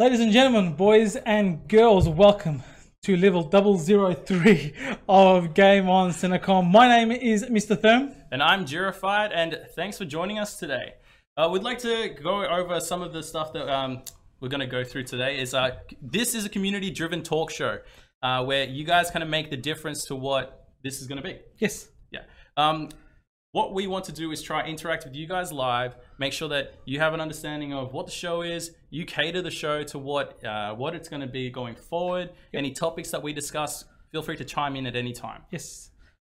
Ladies and gentlemen, boys and girls, welcome to level 003 of Game on Centrecom. My name is Mr. Therm. And I'm Jurified, and thanks for joining us today. Uh, we'd like to go over some of the stuff that um, we're going to go through today. Is uh, This is a community-driven talk show uh, where you guys kind of make the difference to what this is going to be. Yes. Yeah. Um, what we want to do is try interact with you guys live make sure that you have an understanding of what the show is you cater the show to what uh, what it's going to be going forward yep. any topics that we discuss feel free to chime in at any time yes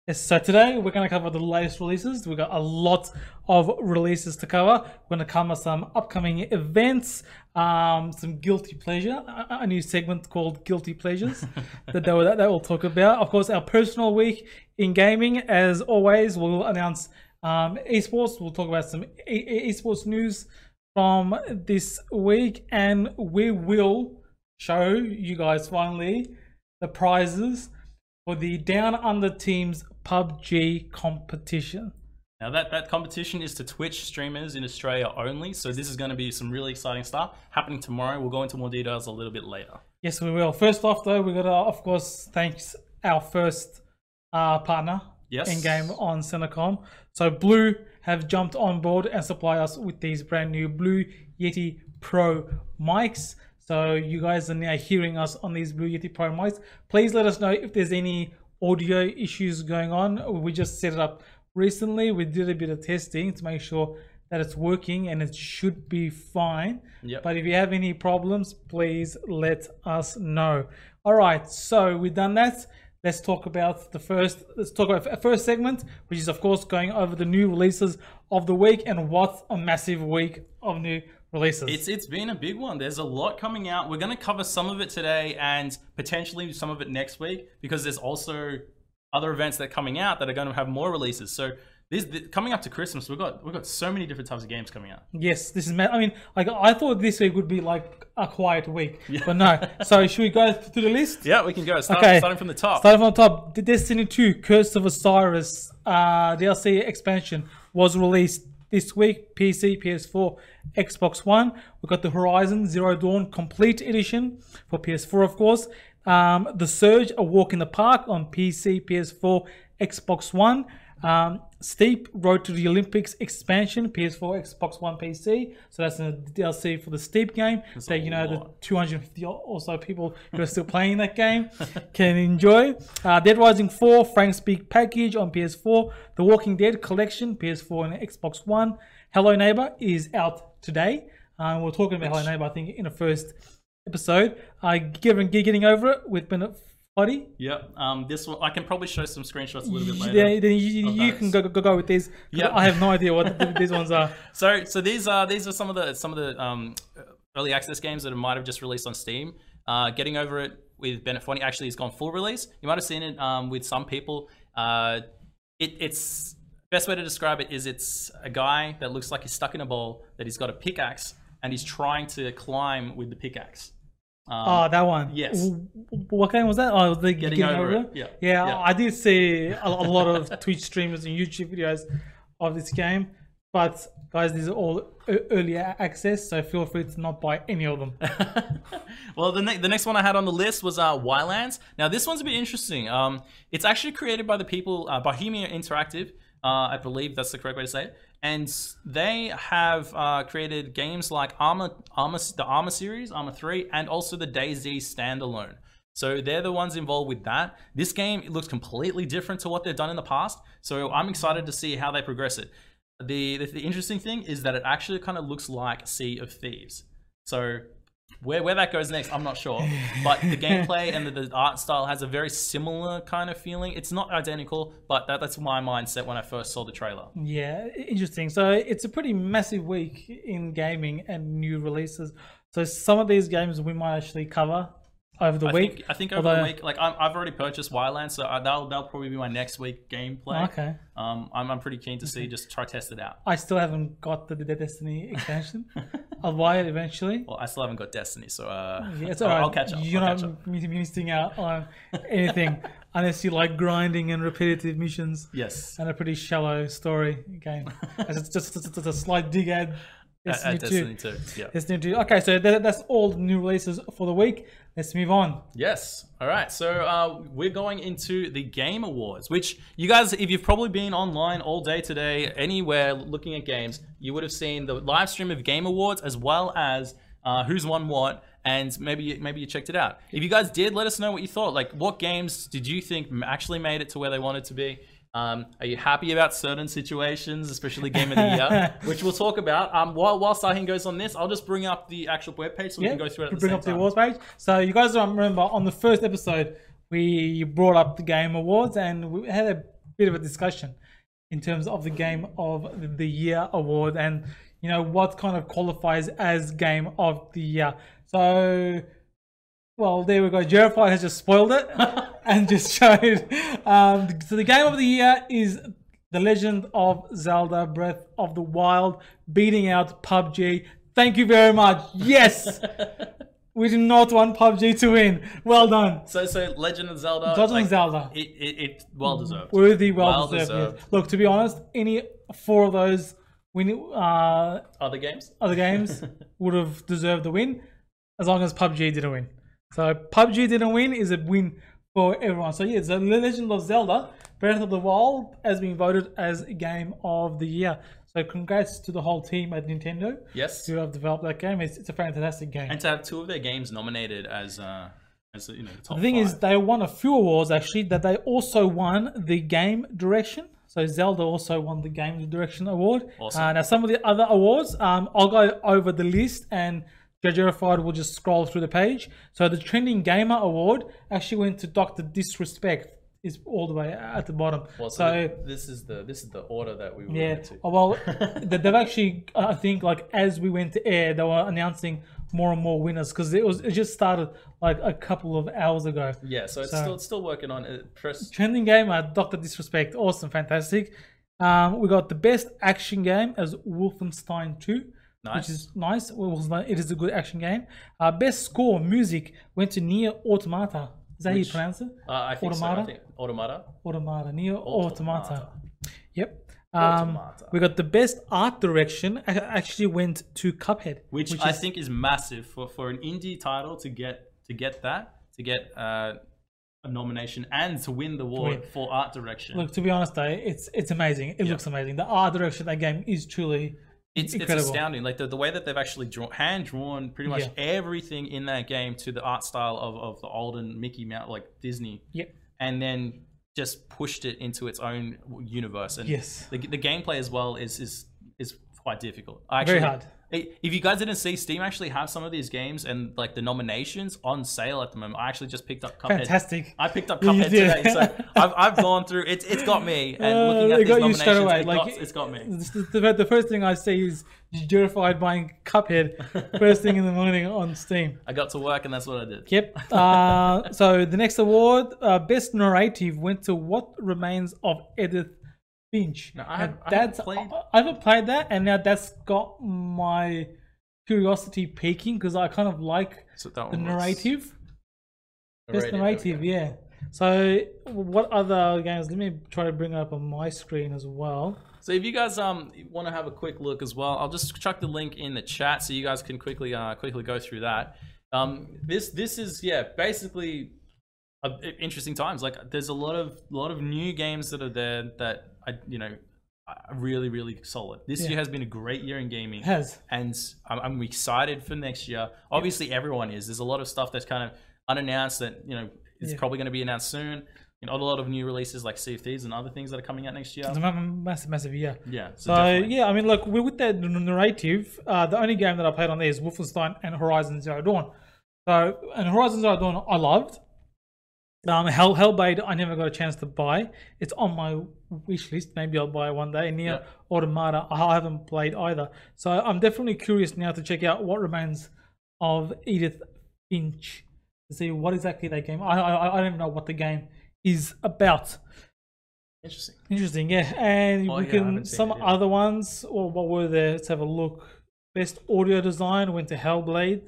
Yes, so today we're going to cover the latest releases. We've got a lot of releases to cover. We're going to cover some upcoming events, um, some guilty pleasure, a, new segment called Guilty Pleasures that, they will, that, that we'll talk about. Of course, our personal week in gaming, as always, we'll announce um, esports. We'll talk about some e- esports news from this week, and we will show you guys finally the prizes for the Down Under Teams PUBG competition. Now that, that competition is to Twitch streamers in Australia only, so this is going to be some really exciting stuff happening tomorrow. We'll go into more details a little bit later. Yes, we will. First off, though, we got to, of course, thanks our first uh, partner yes. in game on Centrecom. So Blue have jumped on board and supply us with these brand new Blue Yeti Pro mics. So you guys are now hearing us on these Blue Yeti Pro mics. Please let us know if there's any audio issues going on. We just set it up recently. We did a bit of testing to make sure that it's working and it should be fine. Yep. But if you have any problems, please let us know. All right, so we've done that. Let's talk about the first. Let's talk about a first segment, which is of course going over the new releases of the week and what a massive week of new releases. It's it's been a big one. There's a lot coming out. We're going to cover some of it today and potentially some of it next week because there's also other events that are coming out that are going to have more releases. So this, this, coming up to Christmas, we've got we've got so many different types of games coming out. Yes, this is. I mean, like I thought this week would be like a quiet week, yeah. but no. so should we go through the list? Yeah, we can go. Start, okay. starting from the top. Starting from the top, the Destiny 2: Curse of Osiris uh, DLC expansion was released this week. PC, PS4, Xbox One. We got the Horizon Zero Dawn Complete Edition for PS4, of course. Um, the Surge: A Walk in the Park on PC, PS4, Xbox One. Um, Steep Road to the Olympics expansion, PS4, Xbox One, PC. So that's a DLC for the Steep game that's that you know lot. the 250 or so people who are still playing that game can enjoy. Uh, Dead Rising 4, Frank's Big package on PS4. The Walking Dead collection, PS4 and Xbox One. Hello Neighbor is out today. Uh, we're talking about Hello Neighbor, I think, in the first episode. Uh, getting, getting over it with Bennett Foddy? Yeah. Um, this one I can probably show some screenshots a little bit later. Yeah, then you, you can go, go go with these. Yeah. I have no idea what these ones are. So so these are these are some of the some of the um, early access games that might have just released on Steam. Uh, getting over it with Bennett Foddy actually has gone full release. You might have seen it um, with some people. Uh, it, it's best way to describe it is it's a guy that looks like he's stuck in a ball that he's got a pickaxe and he's trying to climb with the pickaxe. Um, oh, that one. Yes. What game was that? Oh, the getting, getting over, over it. Yeah. yeah. yeah. I did see a, a lot of Twitch streamers and YouTube videos of this game, but guys, these are all early access, so feel free to not buy any of them. well, the, ne- the next one I had on the list was uh, Ylands. Now, this one's a bit interesting. Um, it's actually created by the people uh, Bohemia Interactive. Uh, I believe that's the correct way to say it and they have uh, created games like Arma, Arma, the Arma series, Arma 3, and also the DayZ standalone. So they're the ones involved with that. This game looks completely different to what they've done in the past. So I'm excited to see how they progress it. The, the, the interesting thing is that it actually kind of looks like Sea of Thieves. So where, where that goes next, I'm not sure. But the gameplay and the, the, art style has a very similar kind of feeling. It's not identical, but that, that's my mindset when I first saw the trailer. Yeah, interesting. So it's a pretty massive week in gaming and new releases. So some of these games we might actually cover over the I week. Think, I think over Although, the week, like i have already purchased Ylands, so I, that'll that'll probably be my next week gameplay. Okay. Um, I'm, I'm pretty keen to see, just try test it out. I still haven't got the, the Destiny expansion. I'll buy it eventually. Well, I still haven't got Destiny, so uh, yeah, it's all right. I'll catch up. You're I'll not missing out on anything unless you like grinding and repetitive missions. Yes. And a pretty shallow story game. As it's just, just, just a slight dig At- Destiny at 2. Destiny 2. Yeah. Destiny 2. Okay, so that, that's all the new releases for the week. Let's move on. Yes. All right. So uh, we're going into the Game Awards, which you guys, if you've probably been online all day today, anywhere looking at games, you would have seen the live stream of Game Awards as well as uh, who's won what, and maybe maybe you checked it out. If you guys did, let us know what you thought. Like, what games did you think actually made it to where they wanted to be? Um, are you happy about certain situations, especially Game of the Year, which we'll talk about? Um, while while Sahin goes on this, I'll just bring up the actual webpage so we can go through it. At the bring up the awards page. So you guys remember on the first episode we brought up the game awards and we had a bit of a discussion in terms of the game of the year award and you know what kind of qualifies as game of the year. So well, there we go. Jerified has just spoiled it and just showed. Um, so the game of the year is The Legend of Zelda: Breath of the Wild, beating out PUBG. Thank you very much. Yes, we did not want PUBG to win. Well done. So, so Legend of Zelda. Legend of like, Zelda. It, it, it well deserved. Worthy, well, Well deserved. deserved. yes. Look, to be honest, any four of those win, uh, Other games. other games would have deserved the win as long as PUBG didn't win. So PUBG didn't win is a win for everyone. So yeah, The Legend of Zelda Breath of the Wild has been voted as game of the year. So congrats to the whole team at Nintendo Yes. who have developed that game. It's, it's a fantastic game. And to have two of their games nominated as uh as you know the top The thing five. is, they won a few awards actually. That they also won the game direction. So Zelda also won the game direction award. Awesome. Uh, now some of the other awards, um, I'll go over the list and Judgerified will just scroll through the page. So the trending gamer award actually went to Doctor Disrespect. Is all the way at the bottom. Well, so so this is the this is the order that we yeah, into. oh, well, they- they've actually, I think, like as we went to air, they were announcing more and more winners because it was it just started like a couple of hours ago. Yeah, so it's So- still it's still working on it. Press Trending game, Doctor Disrespect, awesome, fantastic. Um, we got the best action game as Wolfenstein 2, Nice. which is nice. Wolfenstein, it is a good action game. Uh, best score music went to NieR Automata. Is that how you pronounce it? uh, I think so. I Automata? think Automata. Automata, NieR Automata. Automata. Yep. Um, Automata. we got the best art direction a- actually went to Cuphead, Which, I is- think is massive for, for an indie title to get to get that to get uh, a nomination and to win the award for art direction. Look, to be honest, though, it's it's amazing. It looks amazing. The art direction of that game is truly it's, it's astounding. Like the, the way that they've actually drawn hand drawn pretty much Yeah. everything in that game to the art style of, of the olden Mickey Mouse like Disney. Yep. And then just pushed it into its own universe. And Yes. the, the gameplay as well is is is quite difficult. I actually, Very hard. If you guys didn't see, Steam actually have some of these games and like the nominations on sale at the moment. I actually just picked up Cuphead. fantastic. I picked up Cuphead today, so I've, I've gone through. It's it's got me, and Uh, looking at it these got you nominations, straight away. it Like got, it's got me. The, the, first thing I see is Jurified buying Cuphead first thing in the morning on Steam. I got to work, and that's what I did. Yep. Uh, so the next award, uh, best narrative, went to What Remains of Edith Finch. Now, I have- I that's played- I haven't played that, and now that's got my curiosity peaking because I kind of like So the narrative. Best Narrative, narrative, okay. yeah. So what other games? Let me try to bring it up on my screen as well. So if you guys um want to have a quick look as well, I'll just chuck the link in the chat so you guys can quickly uh quickly go through that. Um, this this is yeah basically uh, interesting times. Like there's a lot of lot of new games that are there that I you know really really solid. This Yeah. year has been a great year in gaming. It has. and I'm, I'm excited for next year. Obviously, everyone is. There's a lot of stuff that's kind of unannounced that you know is Yeah. probably going to be announced soon. You know, a lot of new releases like Sea of Thieves and other things that are coming out next year. It's a ma- massive, massive year. Yeah. So definitely. yeah, I mean, look, we're with that narrative, uh, the only game that I played on there is Wolfenstein and Horizon Zero Dawn. So and Horizon Zero Dawn, I loved. Um, Hell Hellblade, I never got a chance to buy. It's on my wish list. Maybe I'll buy one day. NieR Yeah. Automata, I haven't played either. So I'm definitely curious now to check out what remains of Edith Finch to see what exactly that game. I I, I don't even know what the game is about. Interesting. Interesting, yeah. And Oh, we yeah, can some it yet. other ones. Well, what were there? Let's have a look. Best audio design went to Hellblade.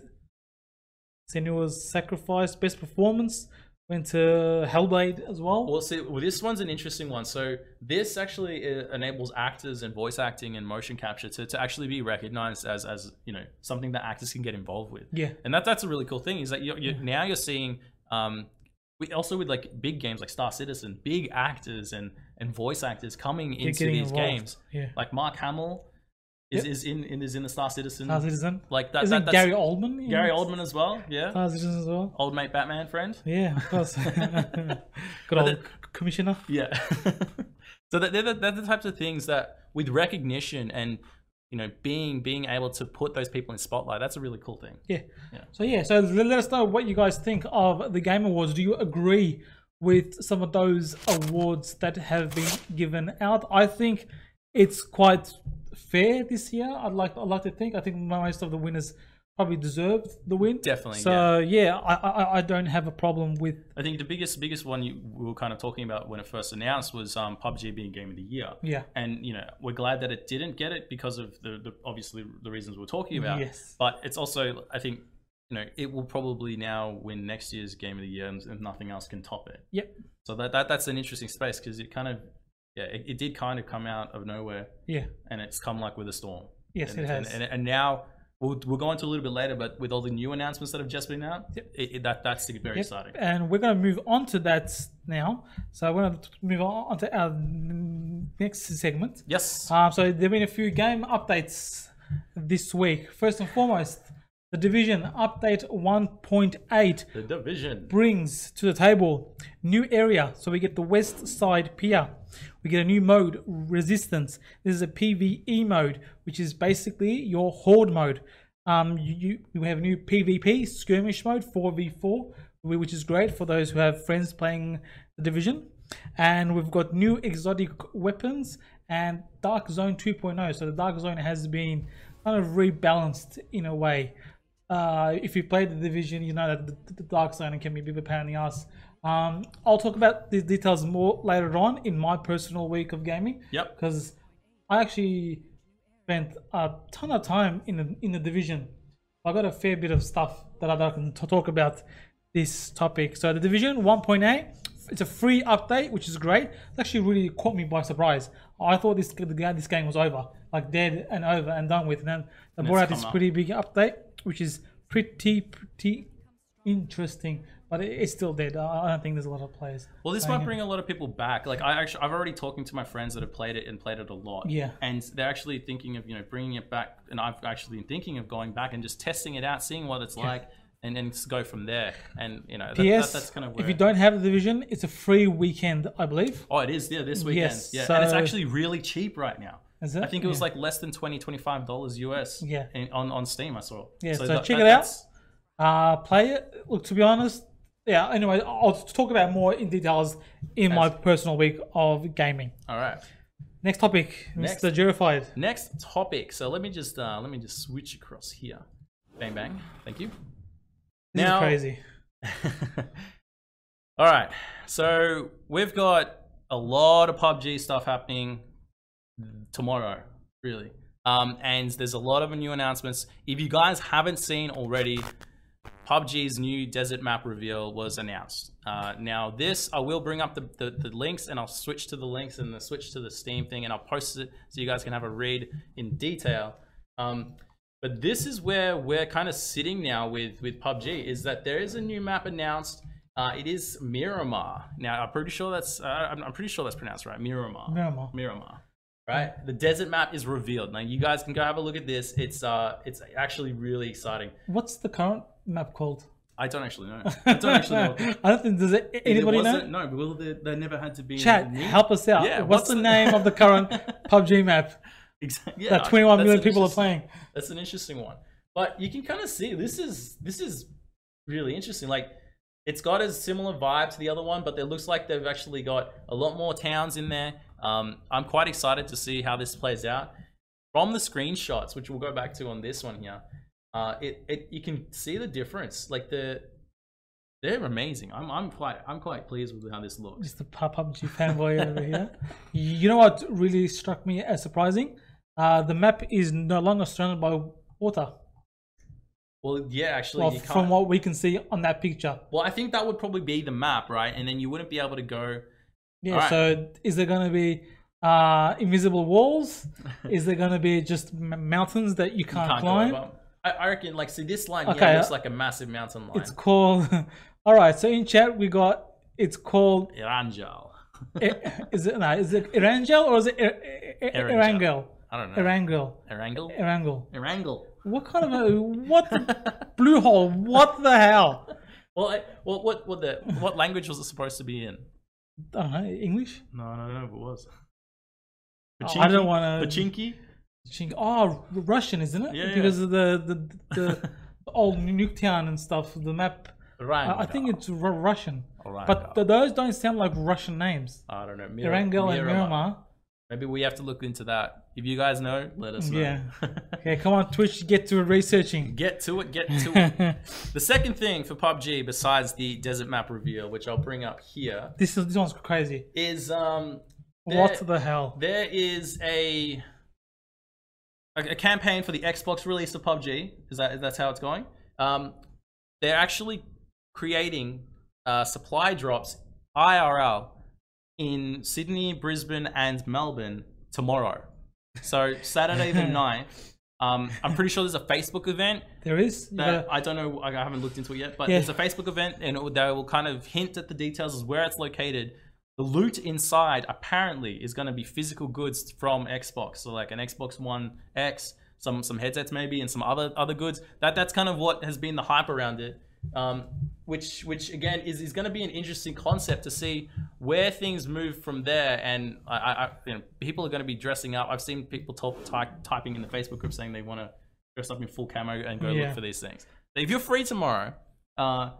Senua's Sacrifice. Best performance Went to Hellblade as well. Well, see, well, this one's an interesting one. So this actually uh, enables actors and voice acting and motion capture to, to actually be recognized as as you know something that actors can get involved with. Yeah. and that that's a really cool thing. Is that you're, you're, now you're seeing um, we also with like big games like Star Citizen, big actors and and voice actors coming into these involved. games. Yeah. Like Mark Hamill is, Yep. is in, in is in the Star Citizen. Star Citizen. Like that. Isn't that that's Gary Oldman? Gary? Oldman as well. Yeah, Star Citizen as well. old mate Batman friend. Yeah, of course. Good old commissioner. Yeah. so that they're the, they're the types of things that with recognition and you know being being able to put those people in spotlight, that's a really cool thing. Yeah. Yeah. So yeah, so let us know what you guys think of the Game Awards. Do you agree with some of those awards that have been given out? I think it's quite fair this year. I'd like I'd like to think. I think most of the winners probably deserved the win. Definitely, So yeah, I, I I don't have a problem with I think the biggest biggest one you, we were kind of talking about when it first announced was um, PUBG being Game of the Year. yeah. And you know we're glad that it didn't get it because of the, the obviously the reasons we're talking about. Yes. But it's also I think you know it will probably now win next year's Game of the Year and, and nothing else can top it. Yep. So that, that that's an interesting space because it kind of yeah it, it did kind of come out of nowhere Yeah. and it's come like with a storm. Yes, and, it has. And, and, and now we'll, we'll go into a little bit later, but with all the new announcements that have just been out, Yep. it, it, that that's very Yep, exciting. And we're going to move on to that now. So we're going to move on to our next segment. Yes. Um, so there have been a few game updates this week. First and foremost, the Division update 1.8 the division. brings to the table new area. So we get the West Side Pier. We get a new mode, Resistance. This is a PVE mode, which is basically your Horde mode. Um, you, you, you have new PvP skirmish mode, 4v4, which is great for those who have friends playing the Division. And we've got new exotic weapons and Dark Zone 2.0. So the Dark Zone has been kind of rebalanced in a way. Uh, if you play the division, you know that the, the Dark Zone can be a bit of a pain in the ass. Um, I'll talk about these details more later on in my personal week of gaming. Yep. Because I actually spent a ton of time in the in the division. I got a fair bit of stuff that I that I can talk about this topic. So the division 1.8, it's a free update, which is great. It actually really caught me by surprise. I thought this the game this game was over, like dead and over and done with. And then they brought out this up. pretty big update, which is pretty pretty interesting. But it's still dead. I don't think there's a lot of players. Well, this might it. bring a lot of people back. Like I actually, I've already talking to my friends that have played it and played it a lot. Yeah. And they're actually thinking of you know bringing it back, and I've actually been thinking of going back and just testing it out, seeing what it's like, and then go from there. And you know, that, that, PS, that's kind of where. if you don't have the division, it's a free weekend, I believe. Oh, it is. Yeah, this weekend. Yes, yeah, and it's actually really cheap right now. Is it? I think it was Yeah. like less than 20 dollars US. Yeah. in- on on Steam, I saw. Yeah, so that- check that- it out. Uh, play it. Look, to be honest, yeah. Anyway, I'll talk about more in details in my personal week of gaming. All right. Next topic, Next. Mr. Jurified. Next topic. So let me just uh, let me just switch across here. Bang bang. Thank you. This Now- is crazy. All right. So we've got a lot of PUBG stuff happening tomorrow, really. Um, and there's a lot of new announcements. If you guys haven't seen already, PUBG's new desert map reveal was announced. Uh, now, this I will bring up the, the, the links and I'll switch to the links and the switch to the Steam thing and I'll post it so you guys can have a read in detail. Um, but this is where we're kind of sitting now with with PUBG is that there is a new map announced. Uh, it is Miramar. Now, I'm pretty sure that's uh, I'm, I'm pretty sure that's pronounced right. Miramar. Miramar. Miramar. Right. The desert map is revealed. Now, you guys can go have a look at this. It's uh, it's actually really exciting. What's the current map called? I don't actually know. I don't actually know. I don't think does it, anybody It know. No, well, they, there never had to be. Chat, help us out. Yeah, what's, what's the, name of the current PUBG map Exactly. Yeah, that 21 that's million people are playing? That's an interesting one. But you can kind of see this is this is really interesting. Like it's got a similar vibe to the other one, but it looks like they've actually got a lot more towns in there. Um, I'm quite excited to see how this plays out. From the screenshots, which we'll go back to on this one here, uh, it, it you can see the difference. Like the they're amazing. I'm I'm quite I'm quite pleased with how this looks. Just pu- PUBG fanboy over here. You know what really struck me as surprising? Uh, the map is no longer surrounded by water. Well, yeah, actually, Well, you can't. from what we can see on that picture. well, I think that would probably be the map, right? And then you wouldn't be able to go. Yeah. Alright. So is there going to be uh, invisible walls? is there going to be just m- mountains that you can't, Can't climb? I, I reckon, like, see, this line Okay, here looks uh, like a massive mountain line. It's called. All right. So in chat we got. It's called. Erangel. Is it no? Is it Erangel or is it Erangel. Erangel? I don't know. Erangel. Erangel? Erangel. Erangel. What kind of a what the blue hole? What the hell? Well, I, well, what, what the, what language was it supposed to be in? I don't know. English. No, I don't know if it was. Oh, I don't wanna- Pachinki? Ching- Oh, Russian, isn't it? Yeah, yeah. Because of the the the, old Nuketown and stuff. The map. I, I think it's Ru- Russian. Alright, But th- those don't sound like Russian names. I don't know. Mir- Erangel and Miramar. Miramar. Maybe we have to look into that. If you guys know, let us know. Yeah. Okay, come on, Twitch, get to researching. get to it, get to it. the second thing for PUBG, besides the desert map reveal, which I'll bring up here, This is this one's crazy. is um, What the hell? there is a, a a campaign for the Xbox release of PUBG. Is that that's how it's going? Um, they're actually creating uh, supply drops IRL in Sydney, Brisbane, and Melbourne tomorrow. So Saturday the 9th. Um, I'm pretty sure there's a Facebook event There is. That I don't know. I haven't looked into it yet, but Yeah. there's a Facebook event, and it, will- they will kind of hint at the details as where it's located. The loot inside apparently is going to be physical goods from Xbox, so like an Xbox One X, some some headsets maybe, and some other other goods. That that's kind of what has been the hype around it. Um, which which again is, is going to be an interesting concept to see where things move from there. And I, I, you know, people are going to be dressing up. I've seen people talk, ty- typing in the Facebook group saying they want to dress up in full camo and go Yeah. look for these things. So if you're free tomorrow, uh,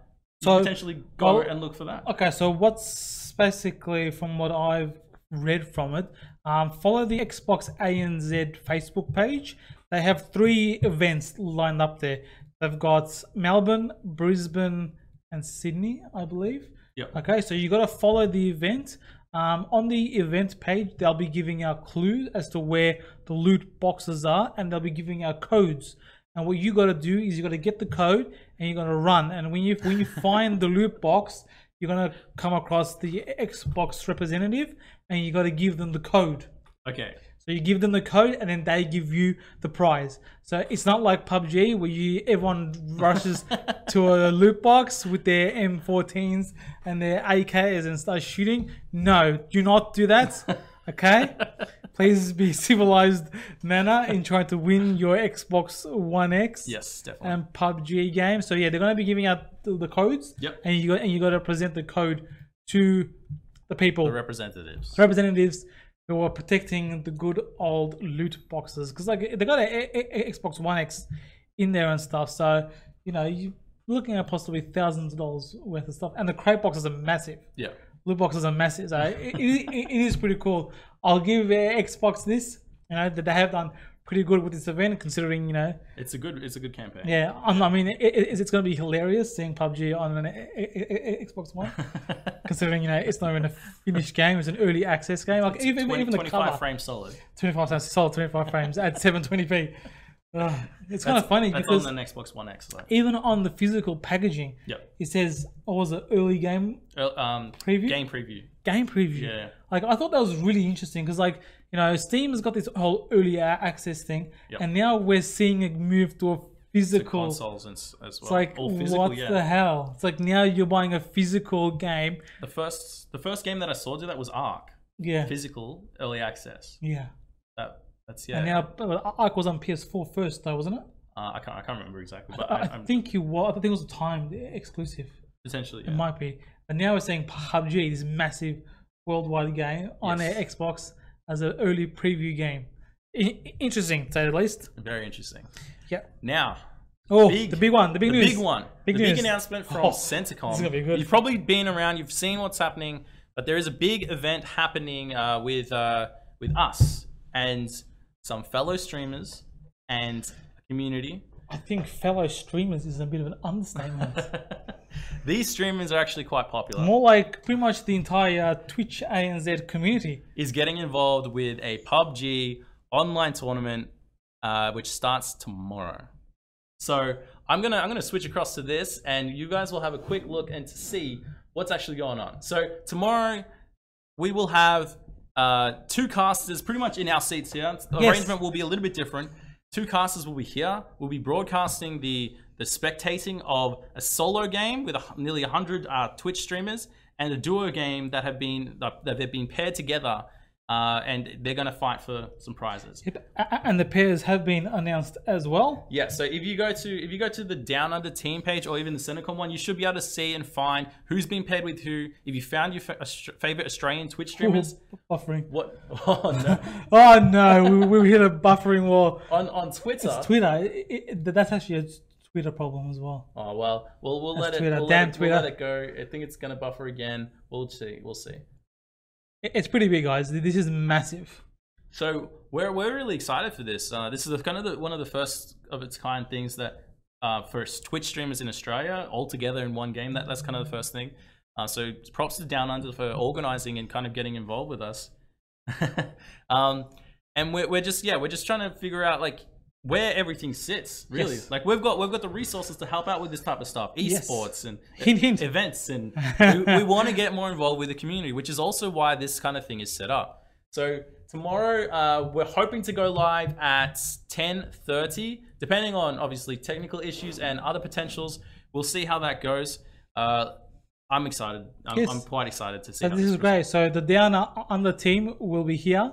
So, potentially go well- and look for that. Okay, so what's basically from what I've read from it, um, follow the Xbox ANZ Facebook page. They have three events lined up there. They've got Melbourne, Brisbane, and Sydney, I believe. Yep. Okay, so you got to follow the event. Um, on the event page, they'll be giving out clues as to where the loot boxes are, and they'll be giving out codes. And what you got to do is you got to get the code, and you're gonna run. And when you when you find the loot box, you're gonna come across the Xbox representative, and you got to give them the code. Okay. So you give them the code, and then they give you the prize. So it's not like PUBG where you everyone rushes to a loot box with their M14s and their AKs and starts shooting. No, do not do that. Okay, please be civilized manner in trying to win your Xbox One X Yes, definitely. and PUBG game. So yeah, they're gonna be giving out the, the codes. Yep. And you got and you got to present the code to the people the representatives. representatives who are protecting the good old loot boxes because like they got an a- a- Xbox One X in there and stuff. So you know you are looking at possibly thousands of dollars worth of stuff, and the crate boxes are massive. Yeah. Loot boxes are massive. So it, it, it is pretty cool. I'll give uh, Xbox this. You know that they have done pretty good with this event, considering you know It's a good. It's a good campaign. yeah. um, I mean, it, it, it's going to be hilarious seeing PUBG on an a- a- Xbox One, considering you know it's not even a finished game; it's an early access game. Like even 20, even the 25 cover, frames solid. 25 frames, solid 25 frames at 720p. Ugh, it's kind of funny That's because on the Xbox One X. Though. even on the physical packaging, Yep. it says, "What was it? Early game Uh, um, Preview? Game preview. game preview." Yeah. Like I thought that was really interesting because, like, you know, Steam has got this whole early access thing, Yep. and now we're seeing it move to a physical. Consoles and as well. It's like All physical, what yeah. the hell? It's like now you're buying a physical game. The first, the first game that I saw do that was Ark, Yeah, physical early access. yeah. That that's yeah. And now Ark was on PS4 first, though, wasn't it? uh, I can't I can't remember exactly, but I, I, I think you was. I think it was a timed exclusive. potentially. It might be. But now we're seeing PUBG, this massive worldwide game on Yes. Xbox as an early preview game. I- interesting, to say the least. Very interesting. Yeah. Now, Oh, Big- the big one, the big the news. big one, Big the news. big announcement from Oh, Centrecom. this is gonna be. You've probably been around, you've seen what's happening, but there is a big event happening uh, with uh, with us and some fellow streamers and a community. I think fellow streamers is a bit of an understatement. These streamers are actually quite popular. More like pretty much the entire Twitch ANZ community. is getting involved with a PUBG online tournament, uh, which starts tomorrow. So I'm gonna I'm gonna switch across to this, and you guys will have a quick look and to see what's actually going on. So tomorrow we will have uh, two casters pretty much in our seats here. The Yes. arrangement will be a little bit different. Two casters will be here. We'll be broadcasting the the spectating of a solo game with a, nearly 100 uh, Twitch streamers and a duo game that have been that they've been paired together, uh, and they're going to fight for some prizes. Yep, And the pairs have been announced as well. Yeah, so if you go to if you go to the Down Under team page or even the Centrecom one, you should be able to see and find who's been paired with who. If you found your fa- favorite Australian Twitch streamers, Buffering. what? Oh no! Oh no, we, we hit a buffering wall. on on Twitter. It's Twitter, it, it, that's actually a Twitter problem as well. Oh well, we'll we'll let it. Twitter. We'll Damn let it, we'll let Twitter. it go. I think it's gonna buffer again. We'll see. We'll see. It- It's pretty big, guys. This is massive. So we're we're really excited for this. Uh, this is kind of the, one of the first of its kind things that uh, for Twitch streamers in Australia all together in one game. That that's kind of the first thing. Uh, so props to Down Under for organizing and kind of getting involved with us. um, and we're we're just yeah we're just trying to figure out like where everything sits really Yes. like we've got we've got the resources to help out with this type of stuff Yes. esports and Hint, hint. events and we, we want to get more involved with the community which is also why this kind of thing is set up so tomorrow uh, we're hoping to go live at 10.30 depending on obviously technical issues and other potentials we'll see how that goes uh, i'm excited I'm, Yes. I'm quite excited to see this is great. So the Down the team will be here.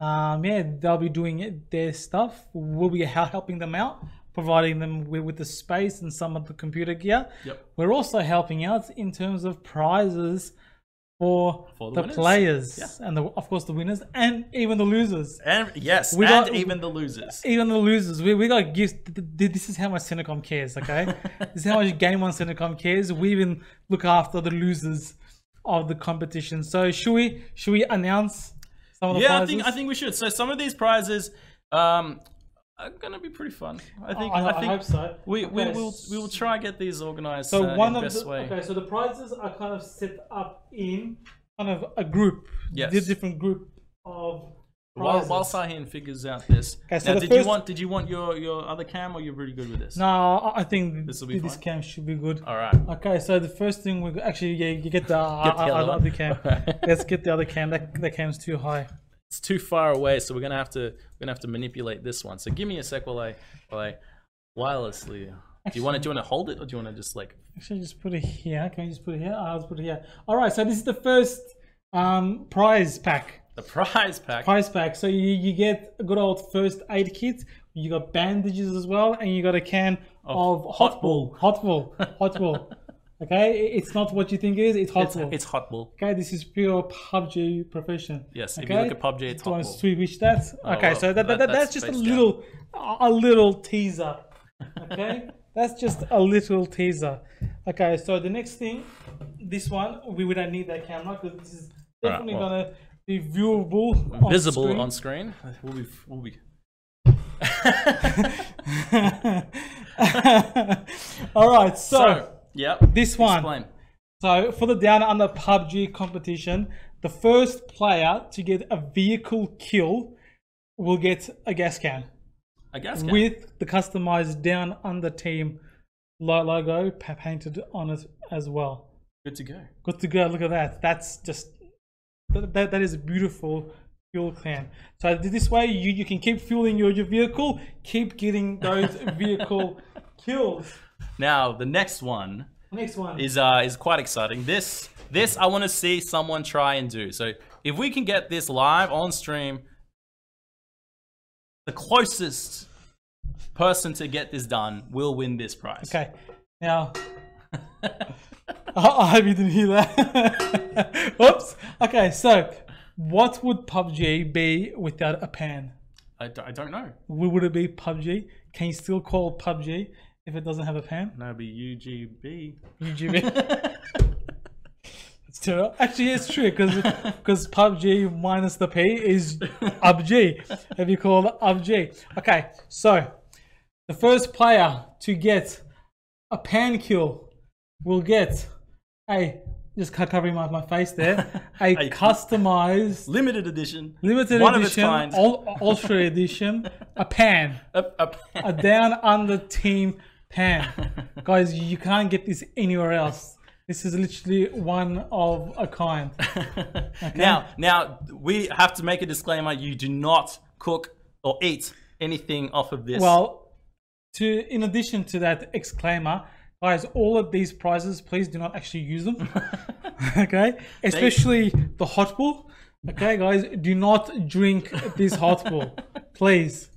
Um, yeah, they'll be doing it, their stuff. We'll be helping them out, providing them with, with the space and some of the computer gear. Yep. We're also helping out in terms of prizes for, For the the, players Yeah. and the, of course the winners and even the losers. and yes We and got- even the losers Even the losers, we, we got gifts. Th- th- This is how much Centrecom cares, okay? this is how much Game One Centrecom cares. We even look after the losers of the competition. So should we should we announce some of the yeah i think i think we should so some of these prizes um are gonna be pretty fun i think I, i, I think hope so. we, we will we will try get these organized So uh, one of best the way okay, so the prizes are kind of set up in kind of a group, Yes. di- different group of while, while Sahin figures out this Okay, so now did you want did you want your your other cam or you're pretty good with this no, I think This will be this fine? cam should be good. all right Okay, so the first thing we actually yeah, you get the, Get the uh, other uh, other cam. Let's get the other cam. That that cam's too high. it's too far away so we're gonna have to we're gonna have to manipulate this one so give me a sec while i while i wirelessly do you want to do you want to hold it or do you want to just like Actually, just put it here. Can you just put it here? I'll just put it here. All right. So this is the first um, prize pack. The prize pack Prize pack. So you, you get a good old first aid kit. You got bandages as well, and you got a can of, Hot hot bull. Hot bull. Hot bull. Okay, it's not what you think it is. It's hot it's, bull. it's hot bull Okay, this is pure PUBG profession. Yes, if okay? you look at PUBG, it's Do you want hot to bull. switch that? Oh, okay, well, so that, that- that, that's that's just a down. little, a little teaser. Okay, that's just a little teaser. Okay, so the next thing, this one we we don't need that camera because this is All right, definitely well. gonna be viewable, on visible screen. on screen we'll be we'll be All right, so, so yep this one. explain So for the down under PUBG competition, the first player to get a vehicle kill will get a gas can A gas can. with the customized down under team logo painted on it as well. good to go Good to go. Look at that. That's just that, that, that is a beautiful fuel can. So this way you, you can keep fueling your, your vehicle, keep getting those vehicle kills. now the next one Next one. is uh is quite exciting. This this I want to see someone try and do. So if we can get this live on stream, the closest person to get this done will win this prize. Okay. Now, I, hope you didn't hear that. Oops. Okay, so what would PUBG be without a pan? I, d- I don't know. Would would it be PUBG? Can you still call PUBG if it doesn't have a pan? No, it'd be UGB. UGB. It's true. Actually, it's true because PUBG minus the P is UBG. If you call it UBG. Okay, so the first player to get a pan kill will get a just covering my, my face there a A- customized Limited edition. limited one of its edition kind. ultra edition a pan A- a- a down under team pan. Guys, you can't get this anywhere else. This is literally one of a kind. Now, now we have to make a disclaimer: you do not cook or eat anything off of this. Well, to in addition to that exclaimer, guys, all of these prizes, please do not actually use them. okay, especially the hot bull. Okay, guys, do not drink this hot bull, please.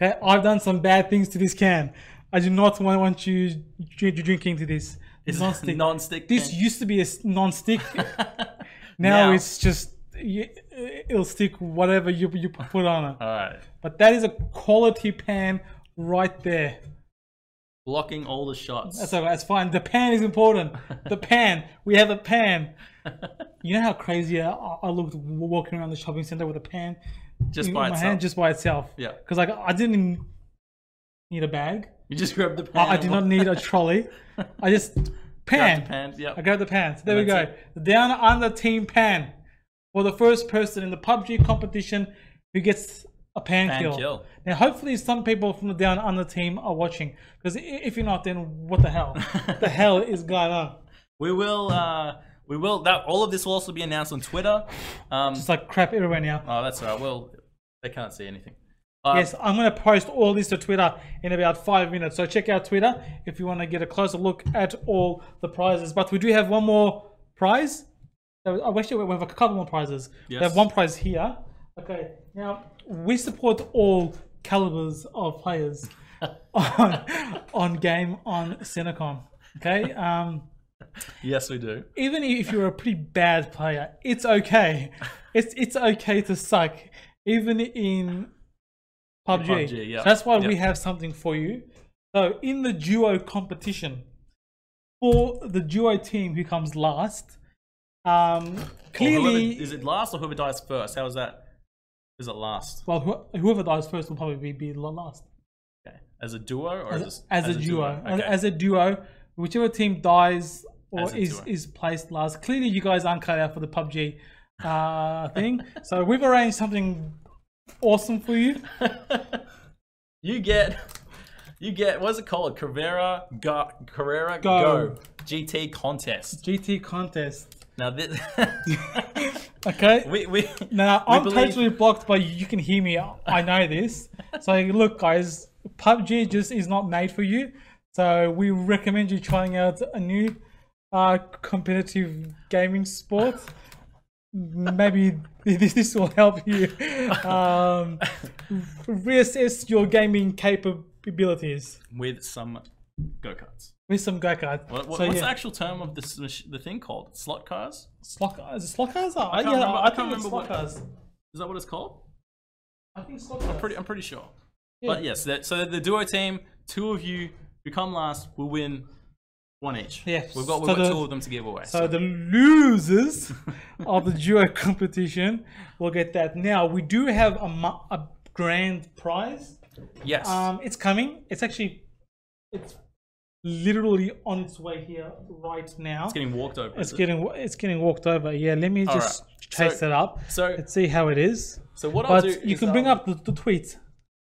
Okay, I've done some bad things to this can. I do not want, want you dr- drinking to this. It's non-stick. non-stick This pan. used to be a non-stick. now, Now- it's just it'll stick whatever you you put on it. All right, But that is a quality pan right there. Blocking all the shots. That's alright. That's fine. The pan is important. The pan. We have a pan. You know how crazy I, I looked walking around the shopping center with a pan Just in by my itself. hand, just by itself. Yeah. Because like I didn't need a bag. You just grab the pan. I, I did not need a trolley. I just pan. Pan. Yeah. I grabbed the pan. So there we go. The down under team pan for the first person in the PUBG competition who gets a pan, Pan kill. kill. Now, hopefully, some people from the down under team are watching. Because if you're not, then what the hell? the hell is going on? We will. uh We will. That all of this will also be announced on Twitter. Um. It's like crap everywhere now. Oh, that's all right. Well, they can't see anything. Uh, Yes, I'm going to post all this to Twitter in about five minutes. So check out Twitter if you want to get a closer look at all the prizes. But we do have one more prize. I wish we have a couple more prizes. We have one prize here. Okay, now we support all calibers of players on, on game on Centrecom. Okay, um, Yes, we do. even if you're a pretty bad player, it's okay. It's it's okay to suck, even in PUBG. PUBG, yeah. So that's why we have something for you. So in the duo competition, for the duo team who comes last, um, clearly, whoever, is it last or whoever dies first? How is that? Is it last? well, who- whoever dies first will probably be, be the last. Okay. As a duo or As, as, as a, duo, As, Okay. as a duo, whichever team dies or is duo. is placed last. Clearly, you guys aren't cut out for the PUBG uh, thing. So we've arranged something awesome for you. you get, you get. What's it called? Carrera Go, Carrera Go. Go. GT contest. GT contest. Now this, Okay. we we Now we I'm believe- totally blocked, but you can hear me. I know this. So look, guys, PUBG just is not made for you. So we recommend you trying out a new uh, competitive gaming sport. Maybe this this will help you um, reassess your gaming capabilities with some go karts. With some go karts. What, what, so what's yeah, the actual term of this the thing called? Slot cars? slot is it slot cars? Oh, I can't yeah, remember- I I, can't remember slot what- cars. Is that what it's called? I think slot cars. Pretty, I'm pretty sure. Yeah. But yes, that, so the duo team, two of you who come last will win one each. Yes, we've got we've so got the- two of them to give away. So the losers of the duo competition will get that. Now we do have a, a grand prize. yes, Um, it's coming. It's actually, it's literally on its way here right now. it's getting walked over. It's is it? getting it's getting walked over. Yeah, let me just Alright. chase So- it up. so Let's see how it is. so what I'll do you can bring um, up the, the tweet.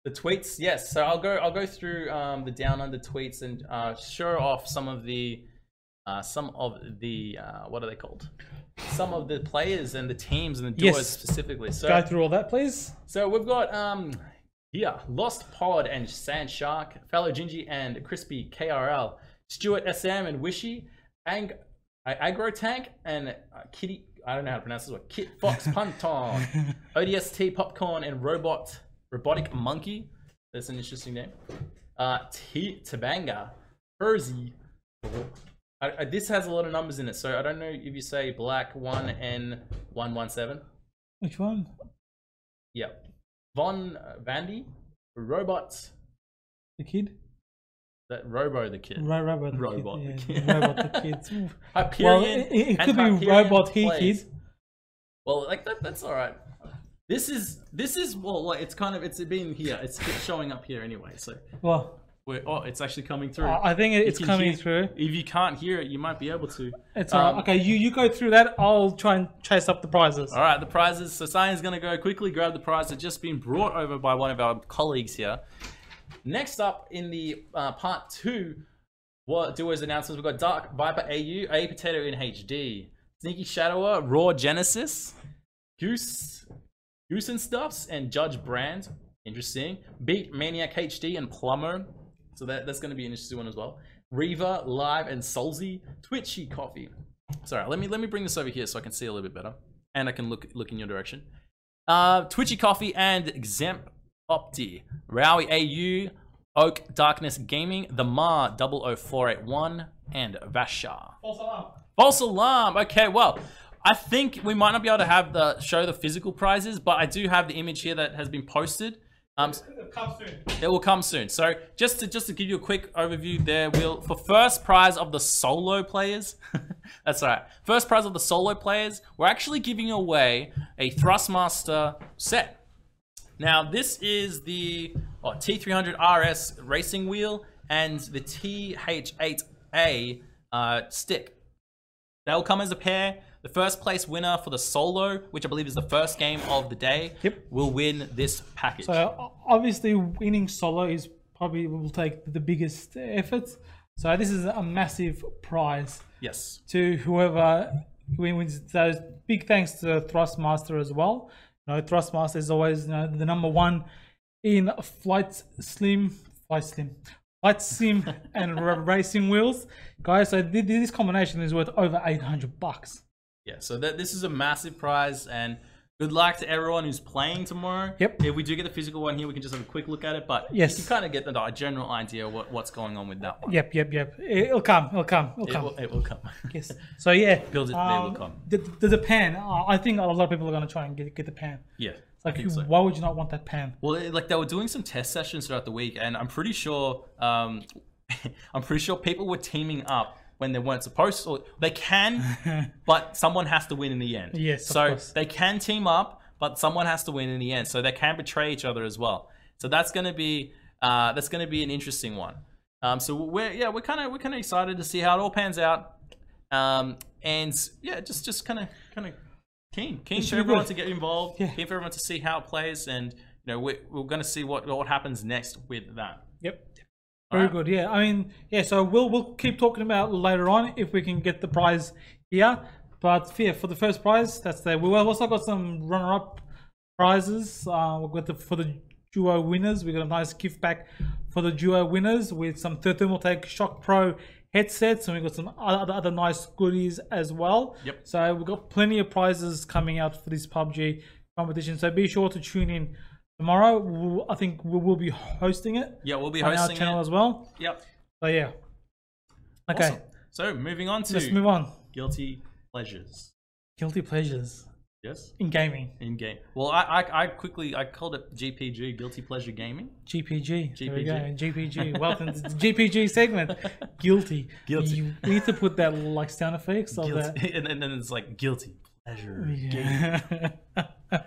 the tweets. Yes, so I'll go I'll go through um, the down under tweets and uh, show off some of the uh, some of the uh, what are they called? Some of the players and the teams and the duos Yes. specifically. So Go through all that, please. So we've got um here Lost Pod and Sand Shark, Fellow Gingy and Crispy KRL, Stuart SM and Wishy, Ang Agro Tank and uh, Kitty. I don't know how to pronounce this one. Kit Fox Punton, ODST Popcorn and Robot Robotic Monkey. That's an interesting name. Uh, T Tabanga, I, this has a lot of numbers in it, so I don't know if you say black one N one one seven. Which one? Yep. Von Vandy, Robots, The kid? that Robo the kid. Ro- Robot the Robot kid. the yeah, kid. Robot the kid. Hyperion. Well, it, it- could be Hyperion Robot He plays. Kid. Well, like that, that's all right. This is this is well, like it's kind of it's been here. It's it's showing up here anyway. So Well, oh, it's actually coming through. I I think it's coming hear- through. If you can't hear it, you might be able to. It's Um. Okay, you, you go through that. I'll try and chase up the prizes. All right, the prizes. So going to go quickly grab the prize that's just been brought over by one of our colleagues here. Next up in the uh, part two, what duos announcements? We've got Dark Viper AU, A Potato in HD, Sneaky Shadower, Raw Genesis, Goose, Goose and Stuffs, and Judge Brand. Interesting. Beat Maniac HD and Plumber. So that, that's going to be an interesting one as well. Reva, Live, and Solzy, Twitchy Coffee. Sorry, let me let me bring this over here so I can see a little bit better, and I can look look in your direction. Uh, Twitchy Coffee and Exempt Opti, Rowie AU, Oak Darkness Gaming, The Ma 00481, and Vasha. False alarm. False alarm. Okay, well, I think we might not be able to have the show the physical prizes, but I do have the image here that has been posted. Um, Come soon. it will come soon. So just to just to give you a quick overview, there will for first prize of the solo players. that's right. First prize of the solo players, we're actually giving away a Thrustmaster set. Now this is the oh, T300 RS racing wheel and the TH8A uh, stick. That will come as a pair. The first place winner for the solo, which I believe is the first game of the day, Yep. will win this package. So obviously, winning solo is probably will take the biggest effort. So this is a massive prize yes. to whoever wins. So big thanks to Thrustmaster as well. You know, Thrustmaster is always you know, the number one in flight slim, flight slim, flight sim and r- racing wheels, guys. So thi- this combination is worth over eight hundred bucks. Yeah, so that this is a massive prize, and good luck to everyone who's playing tomorrow. Yep. If we do get the physical one here, we can just have a quick look at it, but Yes. you can kind of get the a general idea what, what's going on with that one. Yep, yep, yep. It'll come. It'll come. It'll It come. will, it will come. Yes. So yeah, Build it, they will come. The, the, the pan. uh, I think a lot of people are going to try and get get the pan. yeah. Like, so. why would you not want that pan? Well, like they were doing some test sessions throughout the week, and I'm pretty sure, um, I'm pretty sure people were teaming up when they weren't supposed to. They can, but someone has to win in the end. Yes, So they can team up, but someone has to win in the end. So they can betray each other as well. So that's gonna be uh, that's gonna be an interesting one. Um, so we're yeah we're kind of we're kind of excited to see how it all pans out. Um, and yeah, just just kind of kind of keen keen for everyone good. to get involved. Yeah. Keen for everyone to see how it plays, and you know we're, we're going to see what what happens next with that. Yep. Very Alright. good. Yeah. I mean, yeah. So we'll we'll keep talking about later on if we can get the prize here. But yeah, for the first prize, that's there. We've also got some runner-up prizes. Uh, we've got the for the duo winners. We got a nice gift pack for the duo winners with some Thermaltake Shock Pro headsets, and we've got some other, other nice goodies as well. Yep. So we've got plenty of prizes coming out for this PUBG competition. So be sure to tune in tomorrow. We'll, I think we will be hosting it Yeah, we'll be hosting on our channel it. as well. Yep. So yeah. Okay, Awesome. So moving on to let's move on. guilty pleasures. Guilty pleasures Yes. in gaming. In game. Well, I, I I quickly I called it GPG, guilty pleasure gaming. GPG. There we go. GPG. GPG. Welcome to the GPG segment. Guilty. Guilty. You need to put that like sound effects of that. And, and then it's like guilty pleasure. Yeah.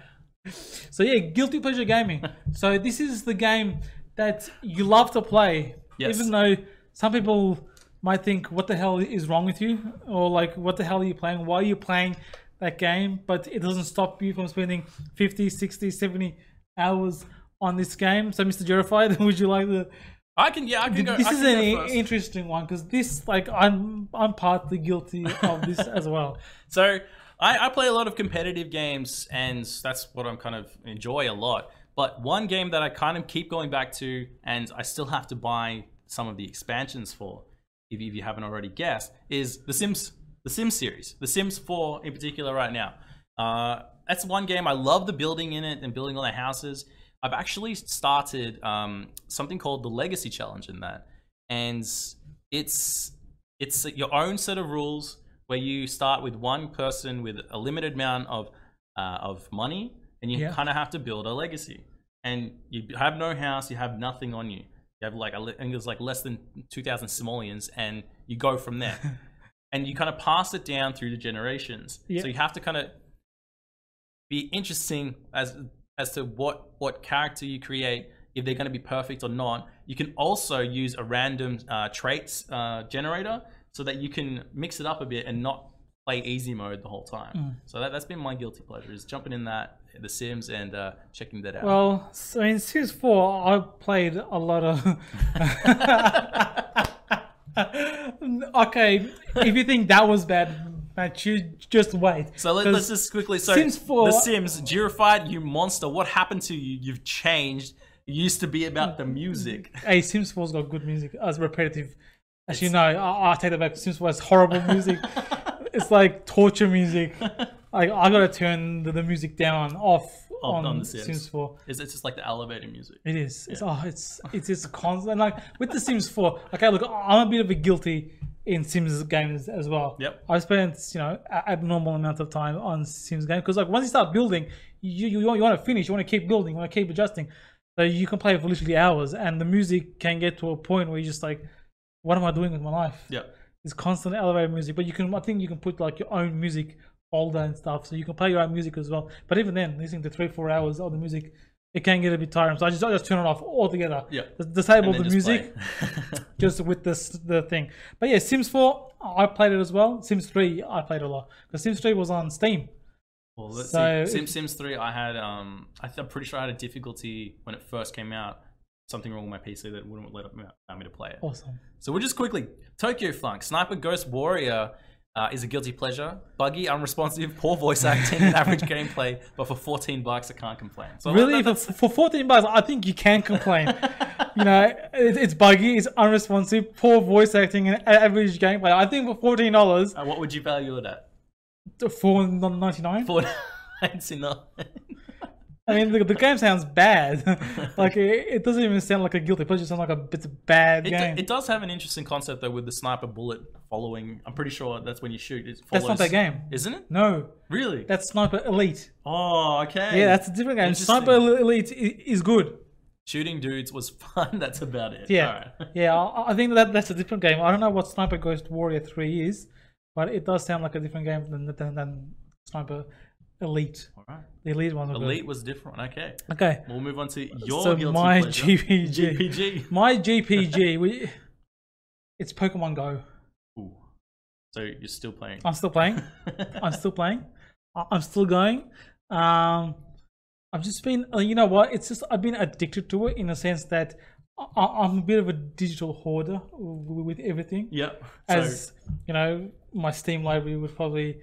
so yeah, guilty pleasure gaming. so this is the game that you love to play, Yes. even though some people might think, "What the hell is wrong with you?" or like, "What the hell are you playing? Why are you playing that game?" But it doesn't stop you from spending 50, 60, 70 hours on this game. So, Mr. Jerified, would you like to? I can yeah I can go. This I is an go i- first. interesting one because this, like, I'm I'm partly guilty of this as well. So I, I play a lot of competitive games, and that's what I'm kind of enjoy a lot. But one game that I kind of keep going back to, and I still have to buy some of the expansions for, if if you haven't already guessed, is The Sims, The Sims series, The Sims 4 in particular right now. Uh, that's one game I love the building in it and building all the houses. I've actually started um, something called the Legacy Challenge in that, and it's it's your own set of rules where you start with one person with a limited amount of uh, of money, and you Yeah. kind of have to build a legacy. And you have no house, you have nothing on you. You have like I think it's like less than two thousand simoleons, and you go from there. and you kind of pass it down through the generations. Yeah. So you have to kind of be interesting as as to what what character you create if they're going to be perfect or not you can also use a random uh, traits uh, generator so that you can mix it up a bit and not play easy mode the whole time. Mm. So that, that's been my guilty pleasure is jumping in that The Sims and uh, checking that out. Well, so in Sims 4, I played a lot of. okay, if you think that was bad, man, you just wait. so let, let's just quickly. So Sims 4 The Sims, Girified, you monster. What happened to you? You've changed. It used to be about the music. Hey, Sims 4's got good music. As repetitive, as you know, I, I take that back. Sims 4 has horrible music. it's like torture music. Like I gotta turn the, the music down off on, on The Sims. Sims 4. Is it just like the elevator music? It is. It's oh, it's it's just constant. Like with the Sims 4. Okay, look, I'm a bit of a guilty in Sims games as well. Yep. I spent you know abnormal amount of time on Sims games because like once you start building, you you, you want to finish. You want to keep building. You want to keep adjusting. So you can play for literally hours, and the music can get to a point where you're just like, what am I doing with my life? Yeah. It's constant elevator music, but you can I think you can put like your own music folder and stuff, so you can play your own music as well. But even then, listening to three four hours of the music, it can get a bit tiring. So I just I just turn it off altogether. Yeah. Disable the music just with this the thing. But yeah, Sims 4 I played it as well. Sims 3 I played a lot because Sims 3 was on Steam. Well, let's So see. Sim, Sims 3, I had, um, I I'm pretty sure I had a difficulty when it first came out. Something wrong with my PC that wouldn't let me, allow me to play it. Awesome. So we'll just quickly Tokyo Flunk, Sniper Ghost Warrior uh, is a guilty pleasure. Buggy, unresponsive, poor voice acting, and average gameplay, but for 14 bucks, I can't complain. So Really, for, for 14 bucks, I think you can complain. you know, it, it's buggy, it's unresponsive, poor voice acting, and average gameplay. I think for $14, uh, what would you value it at? four ninety nine. For no. I mean, the, the game sounds bad. like it, it doesn't even sound like a guilty pleasure. It sounds like a it's a bad It, game. do- it does have an interesting concept though with the sniper bullet following. I'm pretty sure that's when you shoot. It That's follows, not that game. isn't it? no, Really? that's Sniper Elite. oh, okay. Yeah, that's a different game. Sniper Elite is good. Shooting dudes was fun. That's about it. Yeah, Alright. yeah. I, I think that that's a different game. I don't know what Sniper Ghost Warrior Three is, but it does sound like a different game than than, than Sniper Elite. All right. The Elite one. was good. Elite was different. Okay. Okay. We'll move on to your So guilty my pleasure. GPG. GPG. My GPG. we, it's Pokemon Go. Ooh. So you're still playing. I'm still playing. I'm still playing. I'm still going. Um, I've just been, uh, you know what? It's just I've been addicted to it in the sense that I- I'm a bit of a digital hoarder with everything. Yep. So, As you know, my Steam library would probably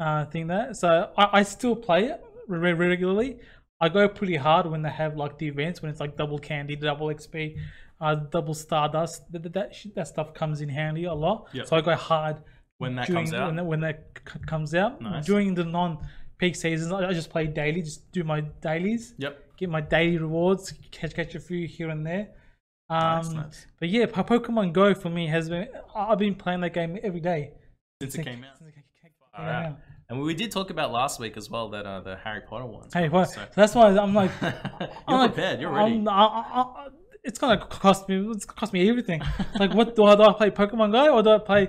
uh, think that. So I, I still play it re- regularly. I go pretty hard when they have like the events when it's like double candy, double XP, uh, double Stardust. That that, that, stuff comes in handy a lot. Yep. So I go hard when that during, comes out. when that, when that c- comes out. Nice. During the non-peak seasons, I I just play daily, just do my dailies, Yep. get my daily rewards, catch catch a few here and there. Um, Nice, nice. But yeah, Pokemon Go for me has been. I've been playing that game every day Since it came out. since it ca- ca- All came out. And we did talk about last week as well that uh, the Harry Potter ones. Hey, what? So- that's why I'm like, you're I'm like, prepared. You're ready. I'm- I- I- I- it's gonna cost me. It's gonna cost me everything. like, what do I, do I play Pokemon Go or do I play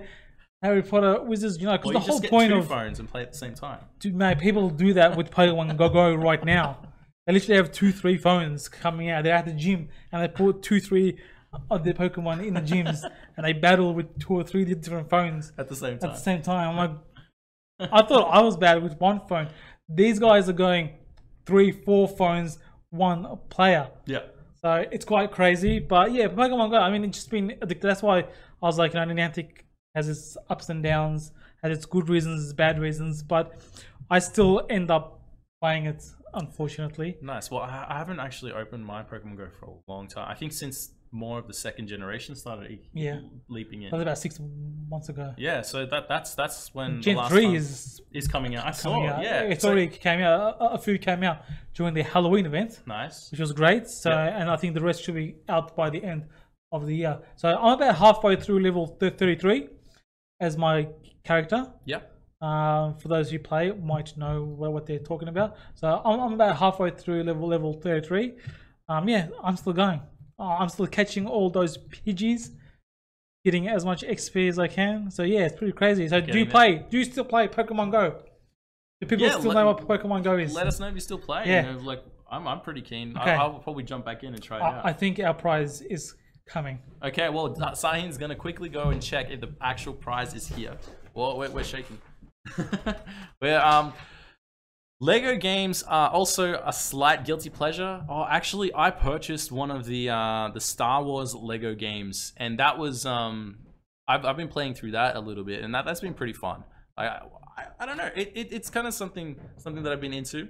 Harry Potter Wizards? You know, because the whole point two of phones and play at the same time. Dude, man, people do that with Pokemon Go Go right now. They literally have two, three phones coming out. They're at the gym and they put two, three of their Pokemon in the gyms and they battle with two or three different phones At the same time. at the same time. I'm like, I thought I was bad with one phone. These guys are going three, four phones, one player. yeah. So it's quite crazy. But yeah, Pokemon Go, I mean, it's just been addicted. That's why I was like, you know, Niantic has its ups and downs, has its good reasons, its bad reasons, but I still end up playing it, unfortunately. Nice. Well, I, I haven't actually opened my Pokemon Go for a long time. I think since more of the second generation started Yeah. leaping in. That was about six months ago. Yeah, so that that's that's when the Gen last 3 is is coming out. I saw coming out. Yeah, It's so- already came out. A, a few came out during the Halloween event. nice. which was great. So, Yeah. and I think the rest should be out by the end of the year. So I'm about halfway through level 33 as my character. Yeah. Um, for those who play, might know what, what they're talking about. So I'm, I'm about halfway through level level 33. Um, yeah, I'm still going. Uh, I'm still catching all those Pidgeys, getting as much XP as I can. So yeah, it's pretty crazy. So do you it. play? Do you still play Pokemon Go? Do people Yeah, still let- know what Pokemon Go is? Let us know if you still play. Yeah. You know, like I'm, I'm pretty keen. Okay. I, I'll probably jump back in and try it out. I, I think our prize is coming. Okay, well, Sahin's gonna quickly go and check if the actual prize is here. Well, we're, shaking. we're shaking. Where um, Lego games are also a slight guilty pleasure. Oh, actually, I purchased one of the uh, the Star Wars Lego games, and that was um, I've I've been playing through that a little bit, and that that's been pretty fun. I I, I don't know, it, it it's kind of something something that I've been into.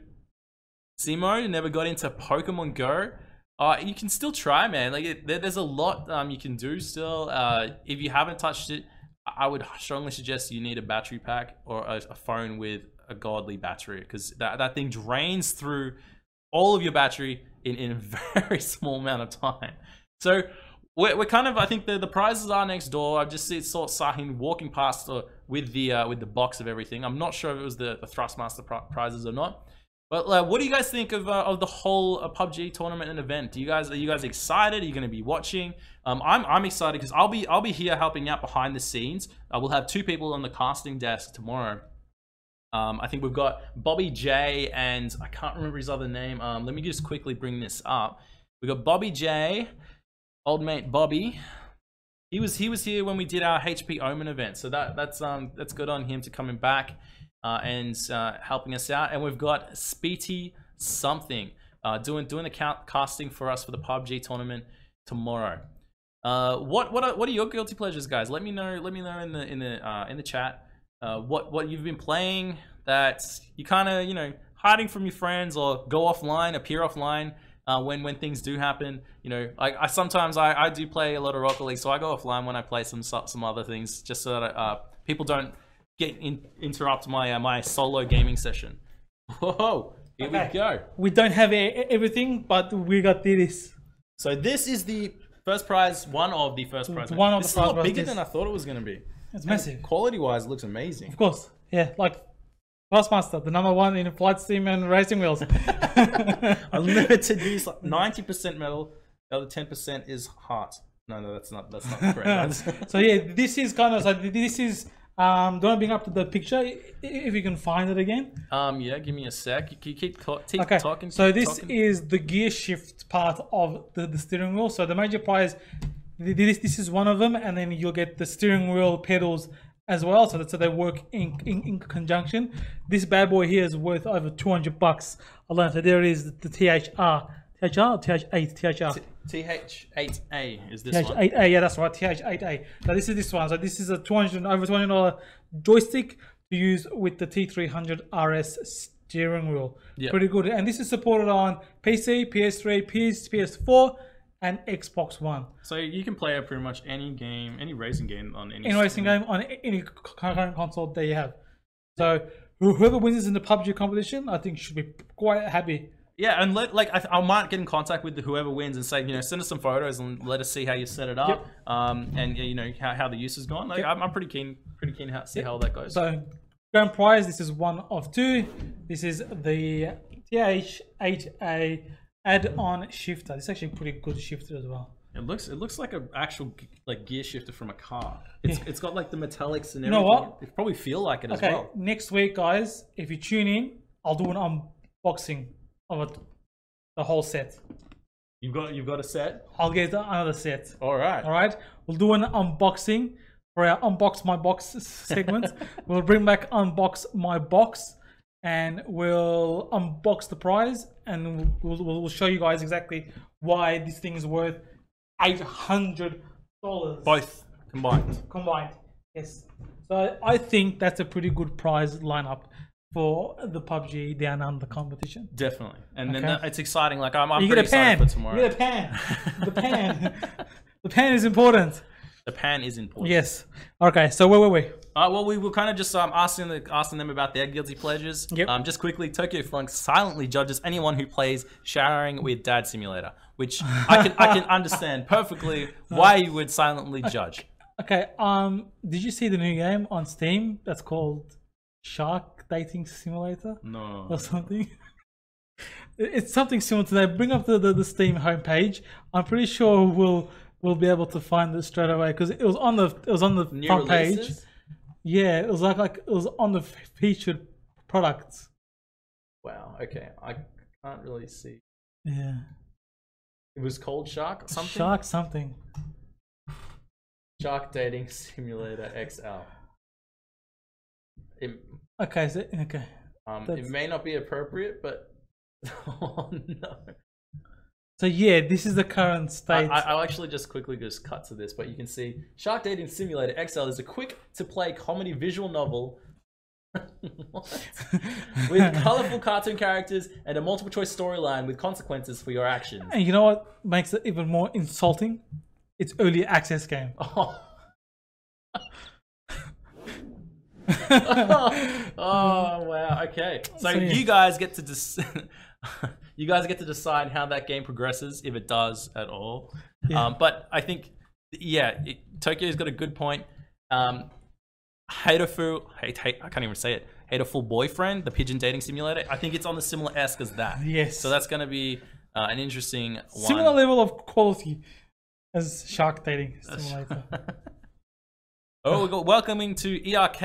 Simo never got into Pokemon Go. Uh, you can still try, man. Like it, there, there's a lot um, you can do still. Uh, if you haven't touched it, I would strongly suggest you need a battery pack or a, a phone with a godly battery because that, that thing drains through all of your battery in, in a very small amount of time. So we're, we're kind of I think the, the prizes are next door. I just see saw Sahin walking past uh, with the uh, with the box of everything. I'm not sure if it was the, the Thrustmaster pri- prizes or not. But uh, what do you guys think of, uh, of the whole uh, PUBG tournament and event? Do you guys are you guys excited? Are you going to be watching? Um, I'm I'm excited because I'll be I'll be here helping out behind the scenes. Uh, we'll have two people on the casting desk tomorrow. Um, I think we've got Bobby J and I can't remember his other name. Um, let me just quickly bring this up. We got Bobby J, old mate Bobby. He was he was here when we did our HP Omen event, so that that's um that's good on him to coming back uh, and uh, helping us out. And we've got Speety something uh, doing doing the count casting for us for the PUBG tournament tomorrow. Uh, what what are, what are your guilty pleasures, guys? Let me know. Let me know in the in the uh, in the chat. Uh, what what you've been playing that you kind of you know hiding from your friends or go offline, appear offline. Uh, when when things do happen, you know, like I sometimes I, I do play a lot of Rocket League, so I go offline when I play some some other things, just so that uh, people don't get in, interrupt my uh, my solo gaming session. Whoa, here Okay. we go. We don't have everything, but we got this. So this is the first prize, one of the first prize. one of this the is a lot bigger than I thought it was going to be. It's massive. Quality wise, it looks amazing. Of course. Yeah, like Thrustmaster, the number one in flight sim and racing wheels. Unlimited use, like ninety percent metal. The other ten percent is heart. No, no, that's not. That's not correct. That's- so yeah, this is kind of so this is um don't bring up the picture if you can find it again. um, yeah. Give me a sec. You keep, keep, keep Okay. talking. so this talking. is the gear shift part of the, the steering wheel. So the major prize th- this this is one of them, and then you'll get the steering wheel pedals as well. So that's so they work in, in in conjunction. This bad boy here is worth over two hundred bucks alone. So there is the THR. THR or TH8? THR. TH8A is this one. TH8A, yeah, that's right. TH8A. So this is this one. So this is a 200 over 200 dollar joystick to use with the T300 RS steering wheel. Yep. Pretty good. And this is supported on PC, PS3, PS, PS4, and Xbox One. So you can play pretty much any game, any racing game on any. In racing game on any current console that you have. So whoever wins in the PUBG competition, I think should be quite happy. Yeah, and let like I, I might get in contact with whoever wins and say, you know, send us some photos and let us see how you set it up, Yep. um, and you know how, how the use has gone. Like Yep. I'm, I'm pretty keen, pretty keen to see how that goes. So grand prize, this is one of two. This is the TH8A add-on shifter. It's actually a pretty good shifter as well. It looks it looks like an actual like gear shifter from a car. It's Yeah. it's got like the metallics and everything. know what? It probably feel like it as Okay, well. next week, guys, if you tune in, I'll do an unboxing of it, the whole set. You've got you've got a set. I'll get another set. All right. All right, we'll do an unboxing for our unbox my box segment. we'll bring back unbox my box, and we'll unbox the prize, and we'll, we'll, we'll show you guys exactly why this thing is worth eight hundred dollars Both combined. combined. Yes, so I think that's a pretty good prize lineup for the PUBG Down Under competition. Definitely. And then Okay. uh, it's exciting. Like I'm, I'm you get a pan. for tomorrow. You get a pan. the pan. the pan is important. The pan is important. Yes. Okay. So where were we? Uh, well, we were kind of just um, asking the, asking them about their guilty pleasures. Yep. Um, just quickly, Tokyo Flunk silently judges anyone who plays showering with Dad Simulator, which I can I can understand perfectly why you would silently judge. Okay. Um. Did you see the new game on Steam that's called Shark Dating Simulator No. or something? It's something similar to that. Bring up the, the, the Steam homepage. I'm pretty sure we'll we'll be able to find it straight away because it was on the it was on the New front page. Yeah, it was like like it was on the featured products. Wow. Okay. I can't really see. Yeah. It was called Shark something. Shark something. Shark Dating Simulator XL. it, Okay, so okay. um, it may not be appropriate, but oh no. So yeah, this is the current state. I- I'll actually just quickly just cut to this, but you can see Shark Dating Simulator XL is a quick to play comedy visual novel with colorful cartoon characters and a multiple choice storyline with consequences for your actions. and you know what makes it even more insulting? It's early access game. Oh. oh wow okay so, So, yeah. you guys get to dis- you guys get to decide how that game progresses if it does at all Yeah. um, but i think yeah it, tokyo's got a good point um Haterfu, hate, hate, I can't even say it. Hatoful Boyfriend, the pigeon dating simulator. I think it's on the similar esque as that. Yes. So that's going to be uh, an interesting one. Similar level of quality as Shark Dating Simulator. Oh, we got welcoming to ERK,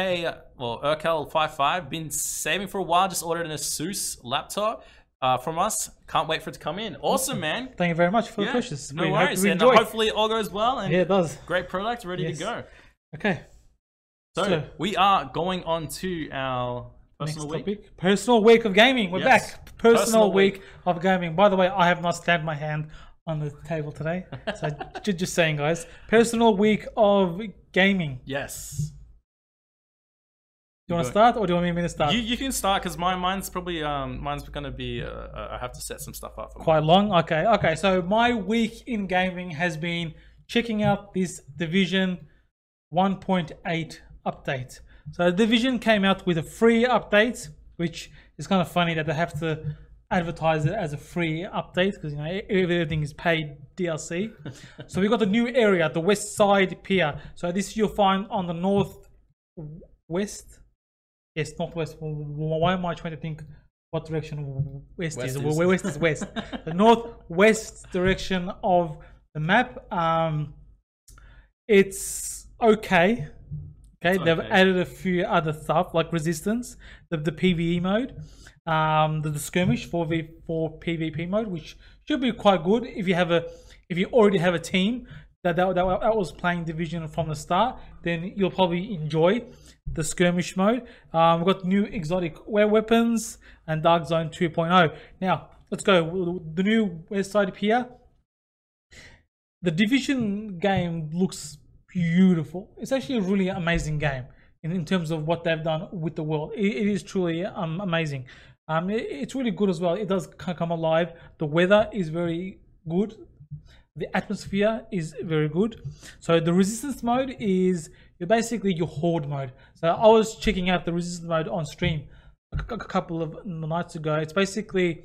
well, Urkel 55. Been saving for a while, just ordered an Asus laptop uh, from us. Can't wait for it to come in. Awesome, man. Thank you very much for Yeah, the purchase. no We worries. And enjoy. hopefully it all goes well and Yeah, it does. great product ready Yes. to go. Okay. So, So- we are going on to our personal Next week. topic. Personal week of gaming. We're Yes. back. Personal, Personal week. week. of gaming. By the way, I have not stabbed my hand on the table today. So just saying, guys. Personal week of gaming. Yes. Do you want to start or do you want me to start? You, you can start because my mine's probably um mine's gonna be uh, uh, I have to set some stuff up. For Quite long. Okay. Okay. So my week in gaming has been checking out this Division 1.8 update. So the Division came out with a free update, which is kind of funny that they have to advertise it as a free update because you know everything is paid DLC. so we got the new area, the West Side Pier. So this you'll find on the north west. Yes, northwest. Why am I trying to think what direction west, West is? is. Where west is west. the northwest direction of the map. Um, it's okay. Okay, It's they've added a few other stuff like resistance, the, the PVE mode, um, the, the skirmish for v for PvP mode, which should be quite good if you have a if you already have a team that that, that, that was playing division from the start, then you'll probably enjoy the skirmish mode. Um, we've got new exotic wear weapons and Dark Zone 2.0. Now let's go. The new West Side Pier the division game looks beautiful. It's actually a really amazing game in, in terms of what they've done with the world. It, it is truly um, amazing. Um, it- it's really good as well. It does come alive. The weather is very good the atmosphere is very good so the resistance mode is you're basically your horde mode so i was checking out the resistance mode on stream a couple of nights ago it's basically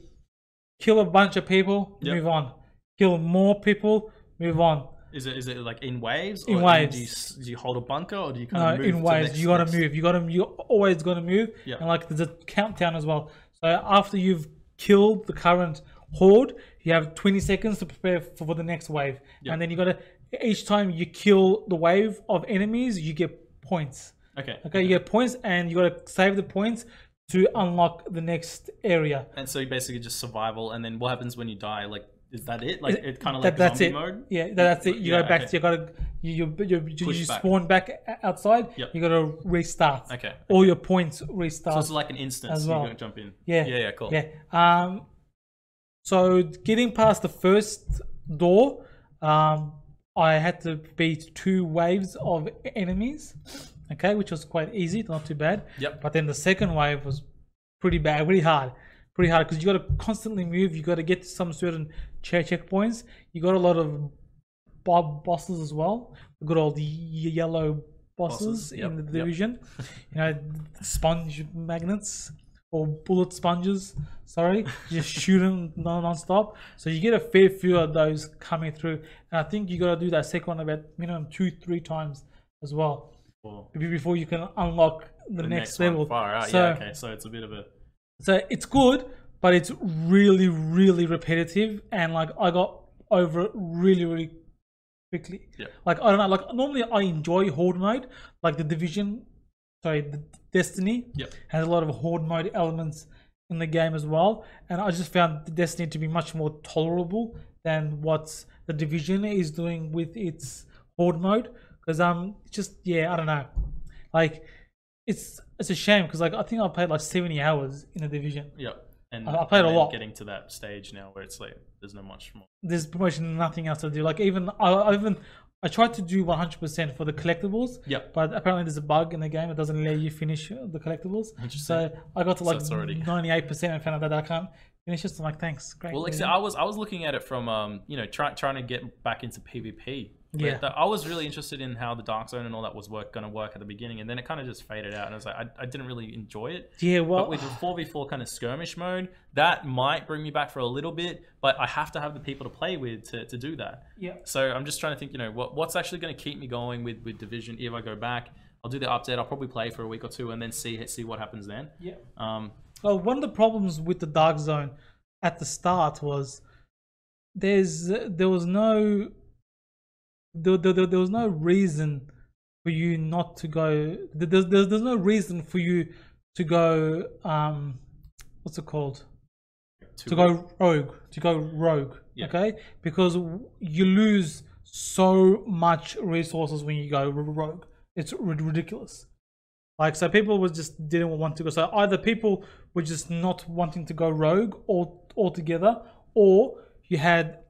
kill a bunch of people Yep. move on kill more people move on Is it is it like in waves? In or waves. Do you, do you hold a bunker or do you kind no of move? in waves you gotta next- move you gotta You're always gotta move Yeah. and like there's a countdown as well so after you've killed the current horde you have 20 seconds to prepare for, for the next wave Yeah. and then you gotta each time you kill the wave of enemies you get points Okay. okay you get points and you gotta save the points to unlock the next area And so you basically just survival, and then what happens when you die? Like, is that it? Like, it kind of That- like that's zombie it. mode. Yeah, that- that's it. You Yeah, go back. okay. To, you gotta you you you, you, you back. spawn back outside. Yep. You gotta restart. Okay. All your points restart. So it's like an instance. As You well. don't jump in. yeah. Yeah. Yeah. Cool. Yeah. Um. So getting past the first door, um, I had to beat two waves of enemies. Okay, which was quite easy, not too bad. Yep. But then the second wave was pretty bad, pretty hard, pretty hard because you got to constantly move. You got to get to some certain check checkpoints. You got a lot of bob bosses as well. The good old y- yellow bosses, Bosses, yep, in the yep. division. You know, sponge magnets or bullet sponges. Sorry, just shoot them non- non-stop. So you get a fair few of those coming through, and I think you got to do that second one about minimum two, three times as well Cool. before you can unlock the, The next, one, level. Far out. So, yeah. Okay. So it's a bit of a. so it's good, but it's really, really repetitive, and like I got over it really, really quickly. Yeah. Like I don't know, like normally I enjoy horde mode, like the division, sorry, the Destiny Yep. has a lot of horde mode elements in the game as well, and I just found Destiny to be much more tolerable than what the division is doing with its horde mode. Because um, just yeah, I don't know, like it's it's a shame because like I think I played like seventy hours in the division. Yep. And I- I played a and then lot. Getting to that stage now where it's like there's no much more. There's pretty much nothing else to do. Like even I, I even I tried to do one hundred percent for the collectibles. Yep. But apparently there's a bug in the game that doesn't let you finish the collectibles. So I got to like it's already- ninety eight percent and found out that I can't finish it. So I'm like, thanks, great. Well, like I I was I was looking at it from um you know trying trying to get back into PvP. Yeah. the- I was really interested in how the Dark Zone and all that was work going to work at the beginning, and then it kind of just faded out, and I was like, I, I didn't really enjoy it. yeah, well, But with the 4v4 kind of skirmish mode, that might bring me back for a little bit, but I have to have the people to play with to, to do that. yeah. So I'm just trying to think, you know, what, what's actually going to keep me going with, with Division if I go back. I'll do the update. I'll probably play for a week or two and then see see what happens then. Yeah. Um, Well, one of the problems with the Dark Zone at the start was there's there was no there, there, there, there was no reason for you not to go there's, there's, there's no reason for you to go um what's it called? To go rogue. to go rogue Yeah. okay? Because you lose so much resources when you go rogue. It's ridiculous. Like so people was just didn't want to go so either people were just not wanting to go rogue all altogether or you had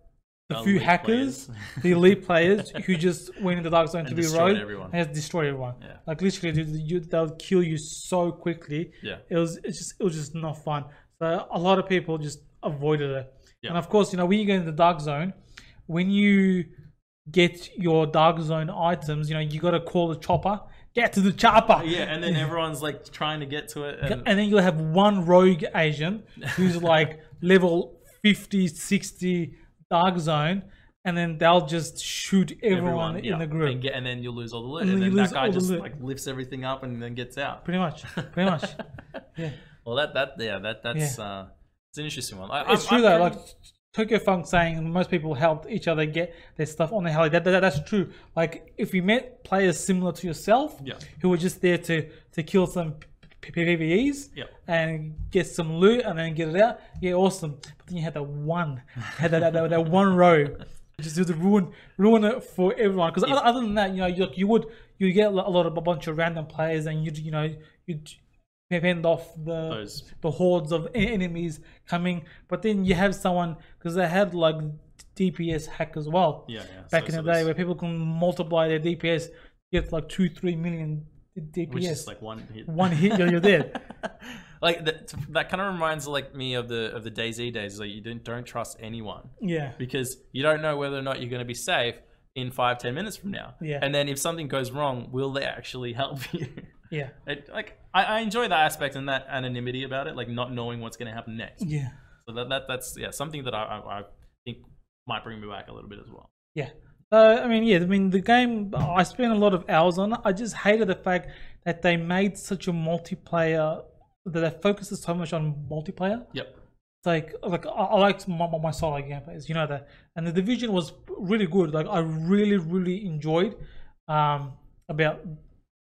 the The few hackers players. the elite players who just went in the dark zone to be destroyed rogue everyone. and just destroy everyone Yeah. like literally dude, you, they'll kill you so quickly Yeah. it was it's just it was just not fun. So a lot of people just avoided it. Yeah. And of course, you know, when you go into the dark zone, when you get your dark zone items, you know, you gotta call the chopper, get to the chopper. Yeah, and then everyone's like trying to get to it. And, And then you'll have one rogue agent who's like level 50, 60 dark zone, and then they'll just shoot everyone, in yeah, the group. And, get, and then you'll lose all the loot. And And, then you then lose that guy just like lifts everything up and then gets out. Pretty much. Pretty much. Yeah. Well, that that yeah, that that's uh, it's an interesting one. I, It's I'm- true I'm though. Like Tokyo Funk saying most people helped each other get their stuff on the heli. That, that that's true. Like if you met players similar to yourself, Yeah. who were just there to to kill some PVEs Yeah. and get some loot and then get it out, yeah, awesome. But then you had that one, had that that, that one row. Just to ruin ruin it for everyone. Because other, other than that, you know, you, you would you get a lot of a bunch of random players, and you you know you fend off the Those- the hordes of enemies coming. But then you have someone because they had like DPS hack as well. Yeah, yeah. Back So- in so the day, where people can multiply their DPS, get like two, three million DPS. which is like one hit. One hit, you're, you're dead. like that, that kind of reminds like me of the of the DayZ days. Like you don't don't trust anyone Yeah, because you don't know whether or not you're going to be safe in five ten minutes from now. Yeah. And then if something goes wrong, will they actually help you? yeah, It, like I, I enjoy that aspect and that anonymity about it, like not knowing what's going to happen next. yeah, So that, that that's yeah something that I, I, I think might bring me back a little bit as well. yeah. So I mean, yeah, I mean the game. I spent a lot of hours on it. I just hated the fact that they made such a multiplayer that they focused so much on multiplayer. Yep. It's like like I, I liked my, my, my solo gameplays, you know that, and the division was really good. Like I really really enjoyed um about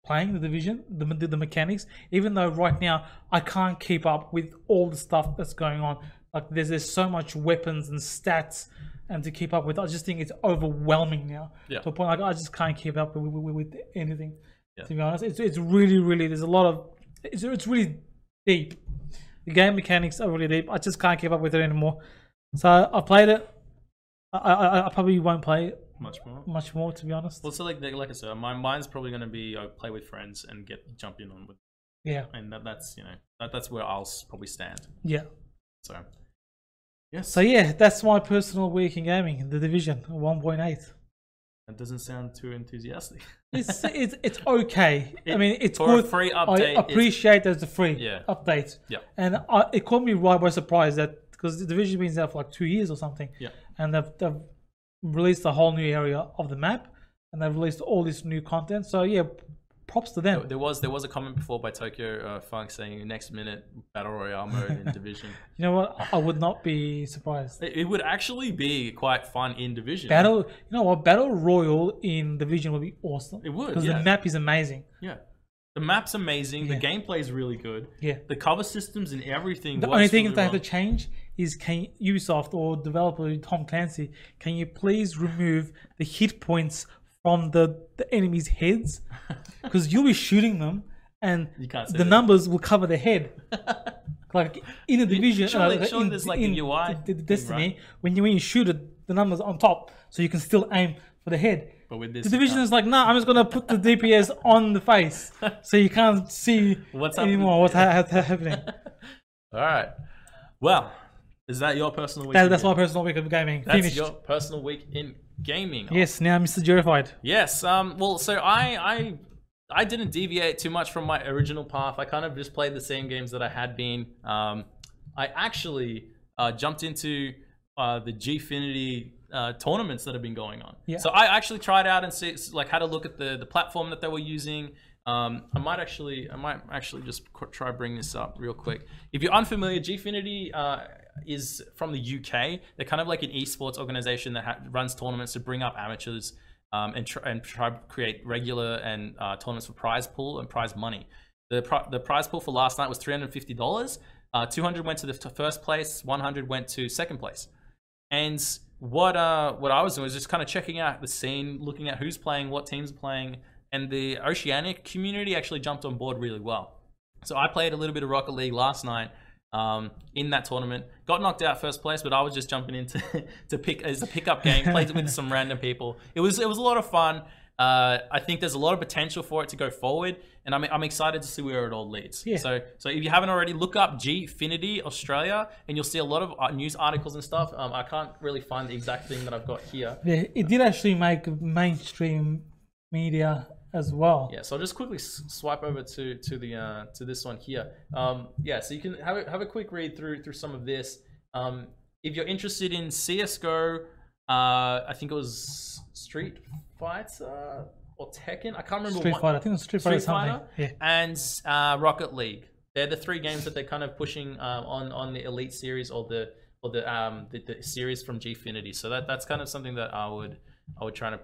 playing the division, the the, the mechanics. Even though right now I can't keep up with all the stuff that's going on. Like there's there's so much weapons and stats. And to keep up with, I just think it's overwhelming now. Yeah. To a point like I just can't keep up with, with, with anything. Yeah. To be honest, it's it's really really there's a lot of it's it's really deep. The game mechanics are really deep. I just can't keep up with it anymore. So I played it. I, I, I probably won't play it Much more. much more, to be honest. Well, so like like I said, my mind's probably going to be uh, play with friends and get jump in on with, Yeah, and that, that's you know that, that's where I'll probably stand. yeah. So yes, So yeah, that's my personal week in gaming. The Division, one point eight. that doesn't sound too enthusiastic. It's it's it's okay. I mean, it's good. free I update, it's- appreciate that it's a free Yeah. update. Yeah. And I, it caught me right by surprise that because the division has been there for like two years or something. Yeah. And they've, they've released a whole new area of the map, and they've released all this new content. So yeah, props to them. There was there was a comment before by Tokyo uh, Funk saying next minute battle royale mode in division. You know what? I would not be surprised. It, it would actually be quite fun in division. Battle, you know what? Battle Royal in Division would be awesome. It would, because yeah. the map is amazing. Yeah, the map's amazing. Yeah. The gameplay is really good. Yeah. The cover systems and everything. The only thing really they have to change is can Ubisoft or developer Tom Clancy, can you please remove the hit points from the, the enemies' heads? Because you'll be shooting them and You can't see the it. numbers will cover the head. like in the division, surely- uh, surely in, there's like a in UI the- the thing, Destiny, right? when you when you shoot it, the numbers on top, so you can still aim for the head. But with this, The division is like, nah, I'm just gonna put the DPS on the face, so you can't see What's happening? anymore what's ha- ha- happening. All right. Well, is that your personal week? That, that's my personal week of gaming. That's Finished. your personal week in gaming. Yes, now Mr. Jerified. Yes. Um. Well, so I I I didn't deviate too much from my original path. I kind of just played the same games that I had been. Um. I actually uh, jumped into uh, the Gfinity uh, tournaments that have been going on. Yeah. So I actually tried out and see, like had a look at the the platform that they were using. Um, I might actually, I might actually just try bring this up real quick. If you're unfamiliar, Gfinity uh, is from the UK. They're kind of like an esports organization that ha- runs tournaments to bring up amateurs um, and, tr- and try to create regular and uh, tournaments for prize pool and prize money. The, the prize pool for last night was $350. Uh, 200 went to the first place, 100 went to second place. And what uh what I was doing was just kind of checking out the scene, looking at who's playing, what teams are playing, and the Oceanic community actually jumped on board really well. So I played a little bit of Rocket League last night um, in that tournament. Got knocked out first place, but I was just jumping into to pick as a pickup game. Played it with some random people. It was it was a lot of fun. Uh, I think there's a lot of potential for it to go forward, and I'm, I'm excited to see where it all leads. Yeah. So so if you haven't already, look up Gfinity Australia, and you'll see a lot of uh, news articles and stuff. Um, I can't really find the exact thing that I've got here. Yeah, it did actually make mainstream media as well. Yeah, so I'll just quickly s- swipe over to to the uh, to this one here. Um, yeah, so you can have a, have a quick read through through some of this. Um, if you're interested in CS:GO, uh, I think it was Street Fighter or Tekken. I can't remember. Street what- Fighter, I think it was Street Fighter Street something. Fighter Yeah. and uh, Rocket League. They're the three games that they're kind of pushing um, on on the Elite series or the or the um the, the series from Gfinity. So that that's kind of something that I would I would try to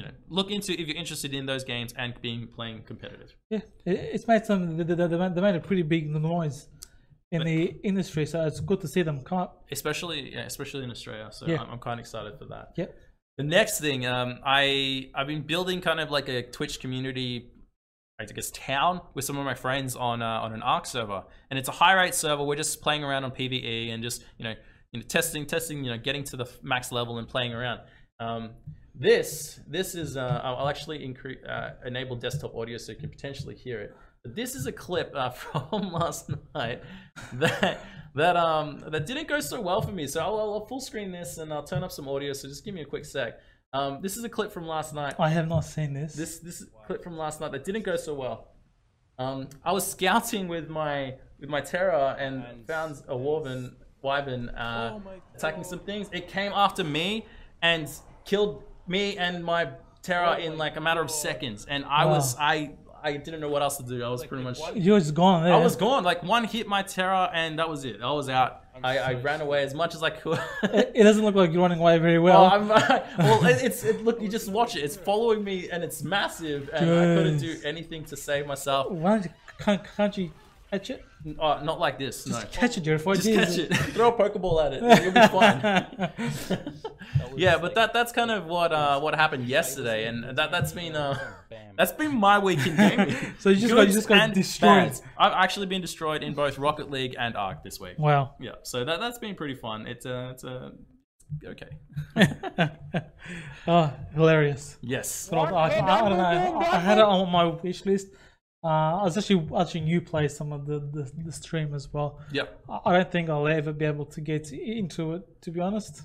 you know look into if you're interested in those games and being playing competitive. Yeah, it's made some. They, they, they made- a pretty big noise in the industry, so it's good to see them come up. especially yeah, especially in Australia. So Yeah. I'm, I'm kind of excited for that. Yep. The next thing, um, I I've been building kind of like a Twitch community, I guess town with some of my friends on uh, on an ARK server, and it's a high rate server. We're just playing around on PVE and just you know you know testing testing you know getting to the max level and playing around. Um, this this is uh, I'll I'll actually incre- uh, enable desktop audio so you can potentially hear it. But this is a clip uh, from last night that that um that didn't go so well for me. So I'll, I'll full screen this and I'll turn up some audio. So just give me a quick sec. Um, this is a clip from last night. I have not seen this. This this is a clip from last night that didn't go so well. Um, I was scouting with my with my Terra and found a Warven Wyvern uh, attacking some things. It came after me and killed me and my Terra in like a matter of seconds. And I was I I didn't know what else to do. I was pretty much You're just gone there. I was gone. Like one hit my Terra and that was it. I was out. I, I ran away as much as I could. It it doesn't look like you're running away very well. Well, I'm, well, it- it's it, look. You just watch it. It's following me, and it's massive, and I couldn't do Jeez. anything to save myself. Why don't you, can't, can't you catch it? Uh, not like this. No. Catch it, Jericho. Just catch it. Throw a pokeball at it. You'll be fine. yeah, but that that's kind of what uh, what happened yesterday, and that that's been uh, that's been my week in gaming. So you just got- you just got destroyed. bads. I've actually been destroyed in both Rocket League and ARK this week. Wow. Yeah, so that that's been pretty fun. It's uh, it's uh, okay. oh, hilarious. Yes. But I, I, I don't know. I, I had it on my wish list. Uh, I was actually watching you play some of the, the, the stream as well. Yep. I don't think I'll ever be able to get into it, to be honest.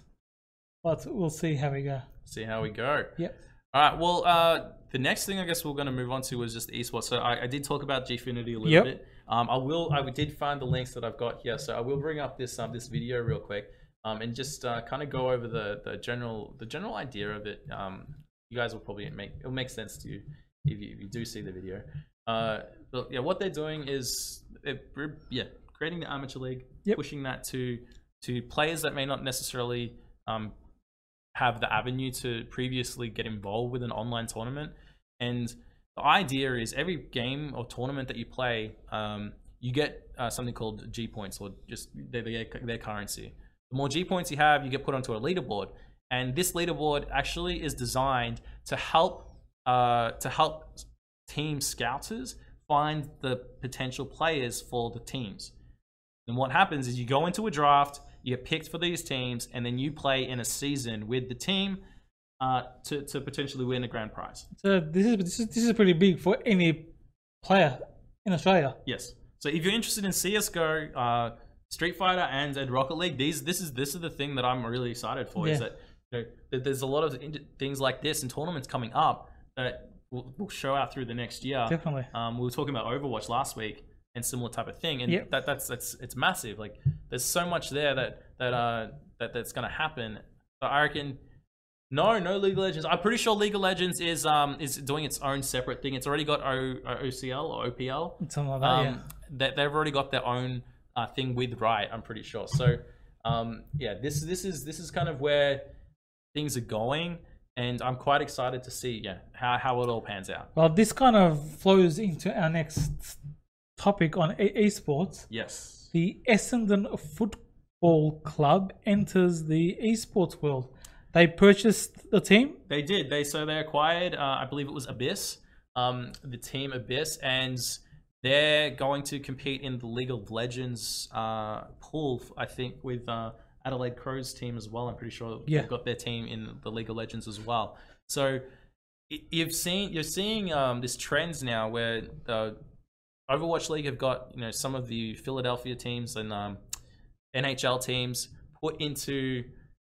But we'll see how we go. See how we go. Yep. All right. Well, uh, the next thing I guess we're going to move on to was just esports. So I, I did talk about Gfinity a little Yep. bit. Um, I will. I did find the links that I've got here, so I will bring up this um, this video real quick, um, and just uh, kind of go over the the general the general idea of it. Um, you guys will probably make it'll make sense to you if you, if you do see the video. Uh, but yeah, what they're doing is they're, yeah creating the amateur league, Yep. pushing that to to players that may not necessarily um, have the avenue to previously get involved with an online tournament. And the idea is every game or tournament that you play, um, you get uh, something called G points or just their, their, their currency. The more G points you have, you get put onto a leaderboard. And this leaderboard actually is designed to help uh, to help team scouters find the potential players for the teams. And what happens is you go into a draft, you get picked for these teams, and then you play in a season with the team uh, to, to potentially win a grand prize. So this is this is this is pretty big for any player in Australia. Yes. So if you're interested in CS:GO, uh, Street Fighter, and, and Rocket League, these this is this is the thing that I'm really excited for. Is that, you know, that there's a lot of things like this and tournaments coming up that will, will show out through the next year. Definitely. Um, we were talking about Overwatch last week and similar type of thing, and Yep. that that's that's it's massive. Like there's so much there that that uh that that's gonna happen. So I reckon. No, no League of Legends. I'm pretty sure League of Legends is um is doing its own separate thing. It's already got o, OCL or OPL. Something like that. Um, yeah. that they've already got their own uh, thing with Riot. I'm pretty sure. So, um, yeah, this this is this is kind of where things are going, and I'm quite excited to see yeah how how it all pans out. Well, this kind of flows into our next topic on esports. Yes. The Essendon Football Club enters the esports world. They purchased the team. They did. They so they acquired, uh, I believe it was Abyss, um, the team Abyss, and they're going to compete in the League of Legends uh, pool. I think with uh, Adelaide Crows team as well. I'm pretty sure Yeah. they've got their team in the League of Legends as well. So you've seen you're seeing um, this trends now where uh, Overwatch League have got you know some of the Philadelphia teams and um, NHL teams put into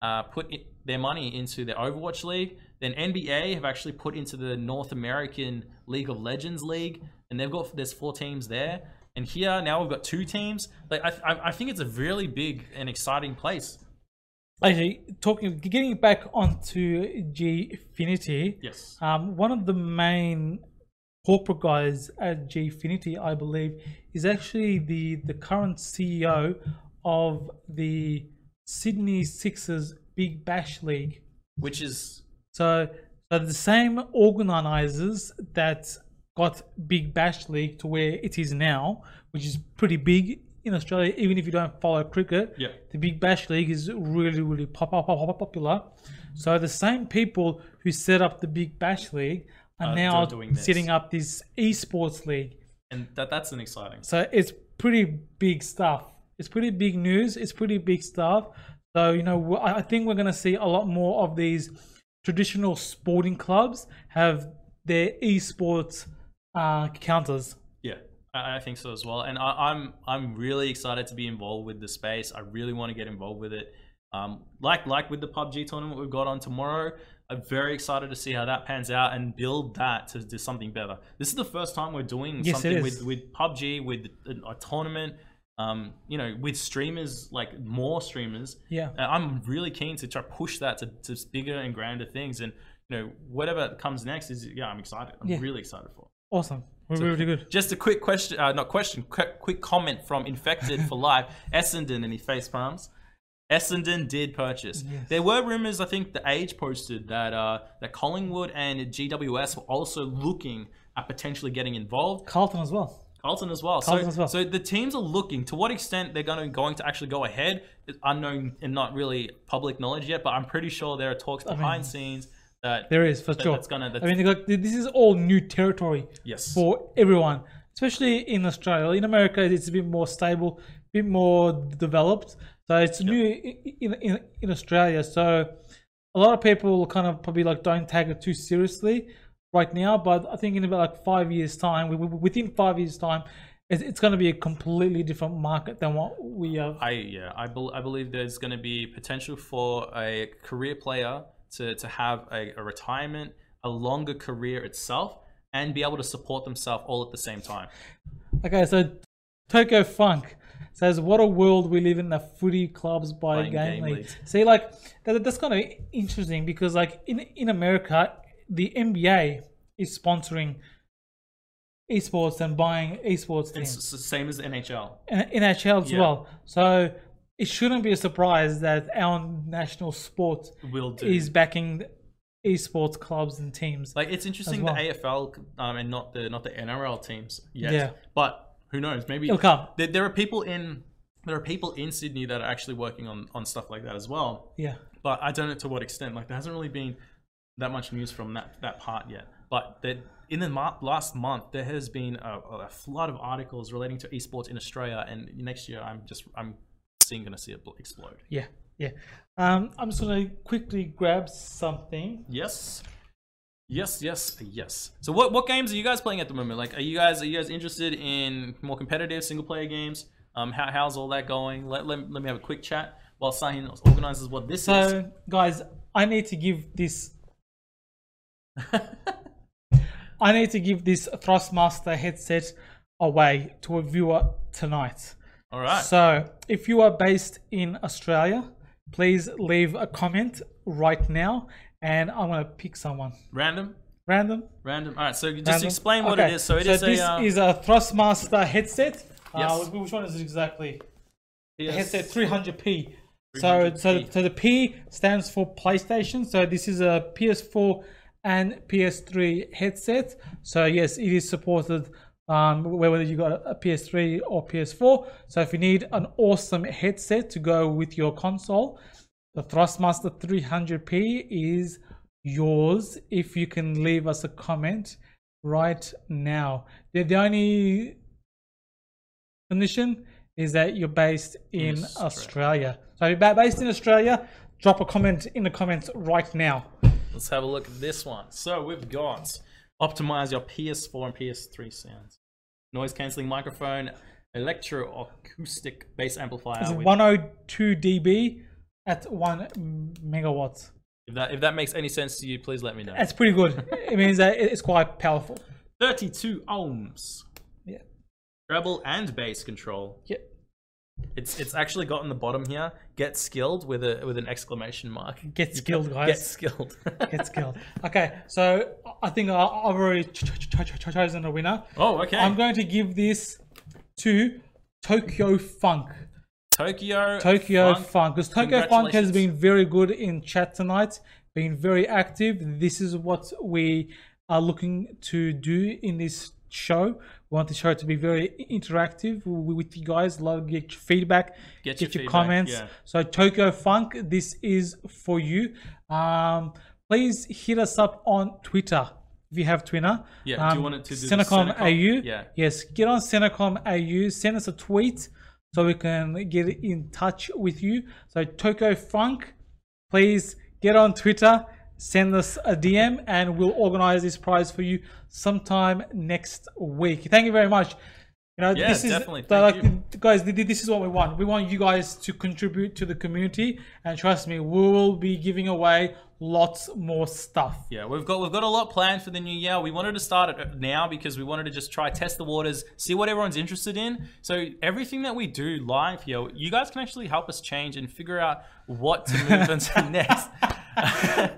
uh, put their money into the Overwatch League. Then NBA have actually put into the North American League of Legends League, and they've got there's four teams there. And here now we've got two teams. Like I, I, think it's a really big and exciting place. Actually, talking, getting back onto Gfinity. Yes. Um, one of the main corporate guys at Gfinity, I believe, is actually the the current CEO of the Sydney Sixers Big Bash League. Which is So, so the same organizers that got Big Bash League to where it is now, which is pretty big in Australia, even if you don't follow cricket. Yeah. The Big Bash League is really, really pop, pop, pop, pop- popular. So the same people who set up the Big Bash League are Uh, now doing setting up this esports league. and that that's an exciting. So it's pretty big stuff. It's pretty big news. It's pretty big stuff. So you know, I I think we're gonna see a lot more of these traditional sporting clubs have their esports uh, counters. Yeah, I, I think so as well. And I, I'm I'm really excited to be involved with the space. I really want to get involved with it. Um, like like with the PUBG tournament we've got on tomorrow. I'm very excited to see how that pans out and build that to do something better. This is the first time we're doing Yes, something with with PUBG with a, a tournament. Um, you know, with streamers like more streamers. Yeah. I'm really keen to try push that to, to bigger and grander things. And you know, whatever comes next is yeah, I'm excited. I'm Yeah. really excited for. Awesome. Really, really good. Just a quick question, uh, not question, quick, quick comment from Infected for Life, Essendon, and he face palms. Essendon did purchase. Yes. There were rumors, I think, the Age posted that uh, that Collingwood and GWS were also looking at potentially getting involved. Carlton as well. Carlton as well. Carlton so, as well. so the teams are looking. To what extent they're going to going to actually go ahead is unknown and not really public knowledge yet. But I'm pretty sure there are talks behind scenes that There is for that- sure. that's gonna. That's, I mean, like, this is all new territory yes. for everyone, especially in Australia. In America, it's a bit more stable, a bit more developed. So it's new in, in in Australia. So a lot of people kind of probably like don't take it too seriously right now. But I think in about like five years' time, wi- wi- within five years' time, it's, going to be a completely different market than what we have. I yeah, I, bel I believe there's going to be potential for a career player to, to have a, a retirement, a longer career itself, and be able to support themselves all at the same time. Okay, so Tokyo Funk says, "What a world we live in! The footy clubs Buying game, game league." leagues. See, like that, that's kind of interesting because, like in in America, the NBA is sponsoring esports and buying esports It's teams, s- the same as the NHL. and NHL as Yeah. well. So it shouldn't be a surprise that our national sport Will do. is backing esports clubs and teams. like it's interesting well. the AFL um, and not the not the NRL teams yet. Yeah. But who knows? Maybe It'll come. There, there are people in there are people in Sydney that are actually working on on stuff like that as well. Yeah. but I don't know to what extent. Like there hasn't really been that much news from that that part yet. but that in the last month there has been a, a flood of articles relating to esports in Australia, and next year I'm just I'm seeing gonna see it explode. Yeah, yeah. Um, I'm just gonna quickly grab something. Yes. Yes, yes, yes. So what what games are you guys playing at the moment? Like are you guys are you guys interested in more competitive single player games? Um how, how's all that going? Let, let, let me have a quick chat while Sahin organizes what this is. So, guys, I need to give this. I need to give this Thrustmaster headset away to a viewer tonight. All right. So, if you are based in Australia, please leave a comment right now, and I'm gonna pick someone Random? random. Random. All right. So just random. explain what Okay, it is. So it is this a uh, is a Thrustmaster headset. Yes. Uh, which one is it exactly? The PS headset 300p. So, so, 300p. so the P stands for PlayStation. So this is a PS4 and PS3 headset. So yes, it is supported um, whether you got a PS3 or PS4. So if you need an awesome headset to go with your console, the Thrustmaster 300p is yours. If you can leave us a comment right now. The, the only condition is that you're based in Australia. Australia. So if you're based in Australia, drop a comment in the comments right now. Let's have a look at this one. So we've got optimize your PS4 and PS3 sounds, noise cancelling microphone, electroacoustic bass amplifier. It's with- 102 dB at 1 megawatts. if that if that makes any sense to you, please let me know. That's pretty good. it means that it's quite powerful. 32 ohms, Yeah. treble and bass control. Yeah. It's it's actually got on the bottom here. Get skilled with a with an exclamation mark. Get skilled, guys. Get skilled. Get skilled. Okay, so I think I- I've already ch- ch- ch- ch- chosen a winner. oh, okay. I'm going to give this to Tokyo Funk. Tokyo. Tokyo. Funk, because Tokyo Funk has been very good in chat tonight, been very active. This is what we are looking to do in this show. We want the show to be very interactive with you guys. Love get your feedback, Get get, your your, feedback, comments. yeah. So Tokyo Funk, this is for you. Um, please hit us up on Twitter. If you have Twitter, Yeah, do you um, want it to do Centrecom? AU? Yeah. Yes, get on Centrecom AU, send us a tweet so we can get in touch with you. So Tokyo Funk, please get on Twitter, send us a DM, and we'll organize this prize for you sometime next week. Thank you very much. You know, Yeah, this is definitely. like, you. guys. th- th- This is what we want. We want you guys to contribute to the community, and trust me, we will be giving away lots more stuff. Yeah, we've got we've got a lot planned for the new year. We wanted to start it uh, now because we wanted to just try test the waters, see what everyone's interested in. So everything that we do live here, you guys can actually help us change and figure out what to move into next.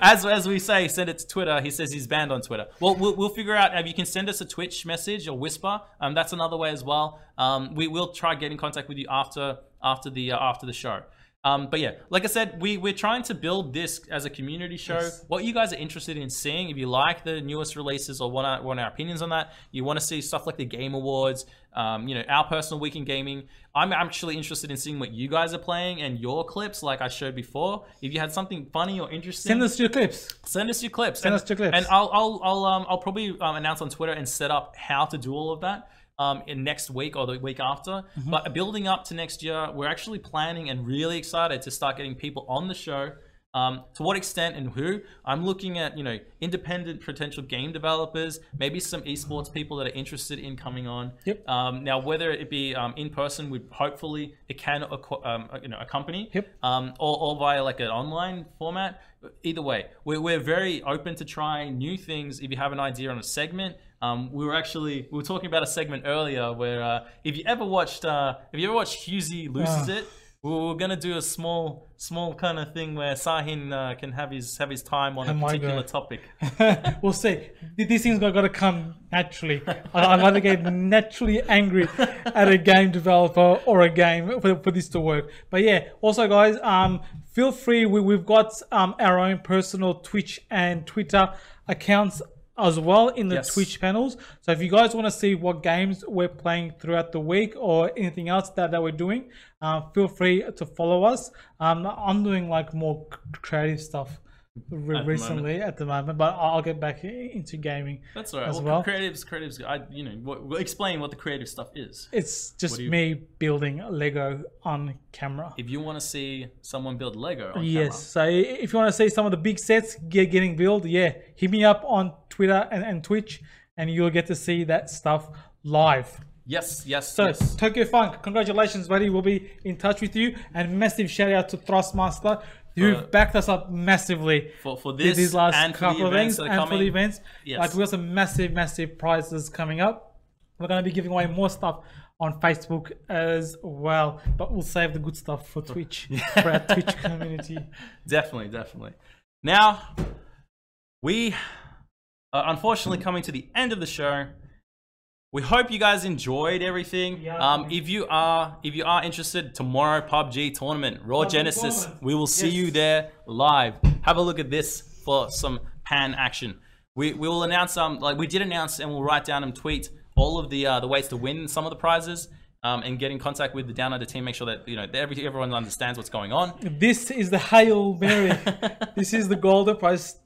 as as we say, send it to Twitter. He says he's banned on Twitter. Well, we'll, we'll figure out. If you can send us a Twitch message or whisper, um, that's another way as well. Um, we will try get in contact with you after after the uh, after the show. Um, but yeah, like I said, we we're trying to build this as a community show. Yes. What you guys are interested in seeing, if you like the newest releases or want our, want our opinions on that, you want to see stuff like the Game Awards, um, you know, our personal week in gaming. I'm actually interested in seeing what you guys are playing and your clips, like I showed before. If you had something funny or interesting, Send us your clips. send us your clips. Send and, us your clips. and I'll I'll I'll um I'll probably um, announce on Twitter and set up how to do all of that um in next week or the week after. Mm-hmm. But building up to next year, we're actually planning and really excited to start getting people on the show. Um, to what extent and who? I'm looking at you know independent potential game developers, maybe some esports people that are interested in coming on. Yep. Um, now whether it be um, in person, we hopefully it can um, you know accompany Yep. um, or, or via like an online format. Either way, we're, we're very open to trying new things. If you have an idea on a segment, um, we were actually we were talking about a segment earlier where uh, if you ever watched uh, if you ever watched Husey loses Ah. it, we were gonna do a small small kind of thing where Sahin uh, can have his have his time on Oh a particular topic. we'll see. These things got got to come naturally. I- I'd rather get naturally angry at a game developer or a game for, for this to work. But yeah, also guys, um, feel free. We, we've got um, our own personal Twitch and Twitter accounts as well in the Yes. Twitch panels. So if you guys want to see what games we're playing throughout the week or anything else that, that we're doing, uh, feel free to follow us. Um, I'm doing like more creative stuff. re- At the recently at the moment, but I'll get back into gaming. That's all right. As well, well. creatives, creatives. I, you know, what, explain what the creative stuff is. It's just you- me building Lego on camera. If you want to see someone build Lego on Yes. So if you want to see some of the big sets get, getting built, yeah, hit me up on Twitter and, and Twitch, and you'll get to see that stuff live. yes, yes, So yes. Tokyo Funk, congratulations, buddy. We'll be in touch with you, and massive shout out to Thrustmaster, who For- backed us up massively For for this these last and couple of events events that are and coming. for the events. Yes. Like we got some massive, massive prizes coming up. We're gonna be giving away more stuff on Facebook as well, but we'll save the good stuff for Twitch for our Twitch community. Definitely, definitely. Now, we are unfortunately coming to the end of the show. We hope you guys enjoyed everything. Yeah. Um, if you are if you are interested, tomorrow PUBG tournament, Raw PUBG Genesis. tournament. We will see Yes. you there live. Have a look at this for some pan action. We, we will announce um like we did announce and we'll write down and tweet all of the uh, the ways to win some of the prizes. Um, and get in contact with the Down Under team. Make sure that you know that every, everyone understands what's going on. This is the Hail Mary. this is the golden prize.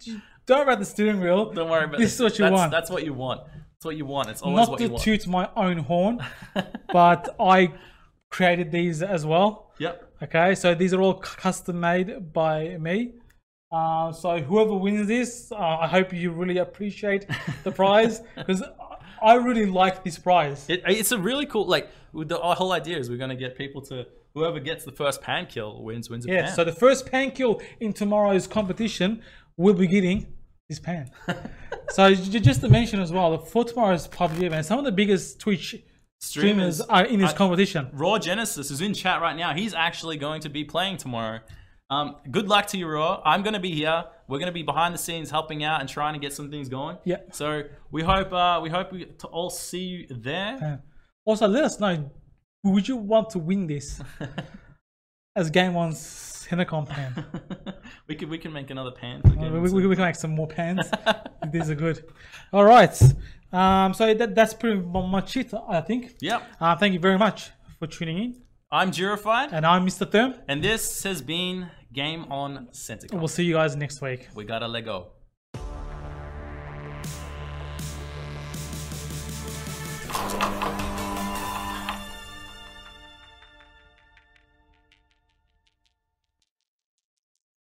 Don't worry about the steering wheel. Don't worry about This is what you that's, want. That's what you want. That's what you want. It's always Not what to you want. toot my own horn, but I created these as well. Yep. Okay, so these are all custom made by me. Uh, so whoever wins this, uh, I hope you really appreciate the prize because I really like this prize. It, it's a really cool like the whole idea is we're gonna get people to whoever gets the first pan kill wins wins a Yeah. pan. So the first pan kill in tomorrow's competition will be getting this pan. so just to mention as well, for tomorrow's PUBG event, some of the biggest Twitch streamers, are in this I- competition. Raw Genesis is in chat right now. He's actually going to be playing tomorrow. Um, good luck to you, Raw. I'm going to be here. We're going to be behind the scenes helping out and trying to get some things going. Yeah. So we hope uh, we hope we to all see you there. Uh, Also, let us know would you want to win this as Game One's tentacle pan. we could we can make another pan. Oh, we, we, we, can make some more pans. These are good. All right. Um, so that, that's pretty much it, I think. Yeah. Uh, thank you very much for tuning in. I'm Jurified. And I'm Mr. Therm. And this has been Game on Centrecom. We'll see you guys next week. We gotta Lego.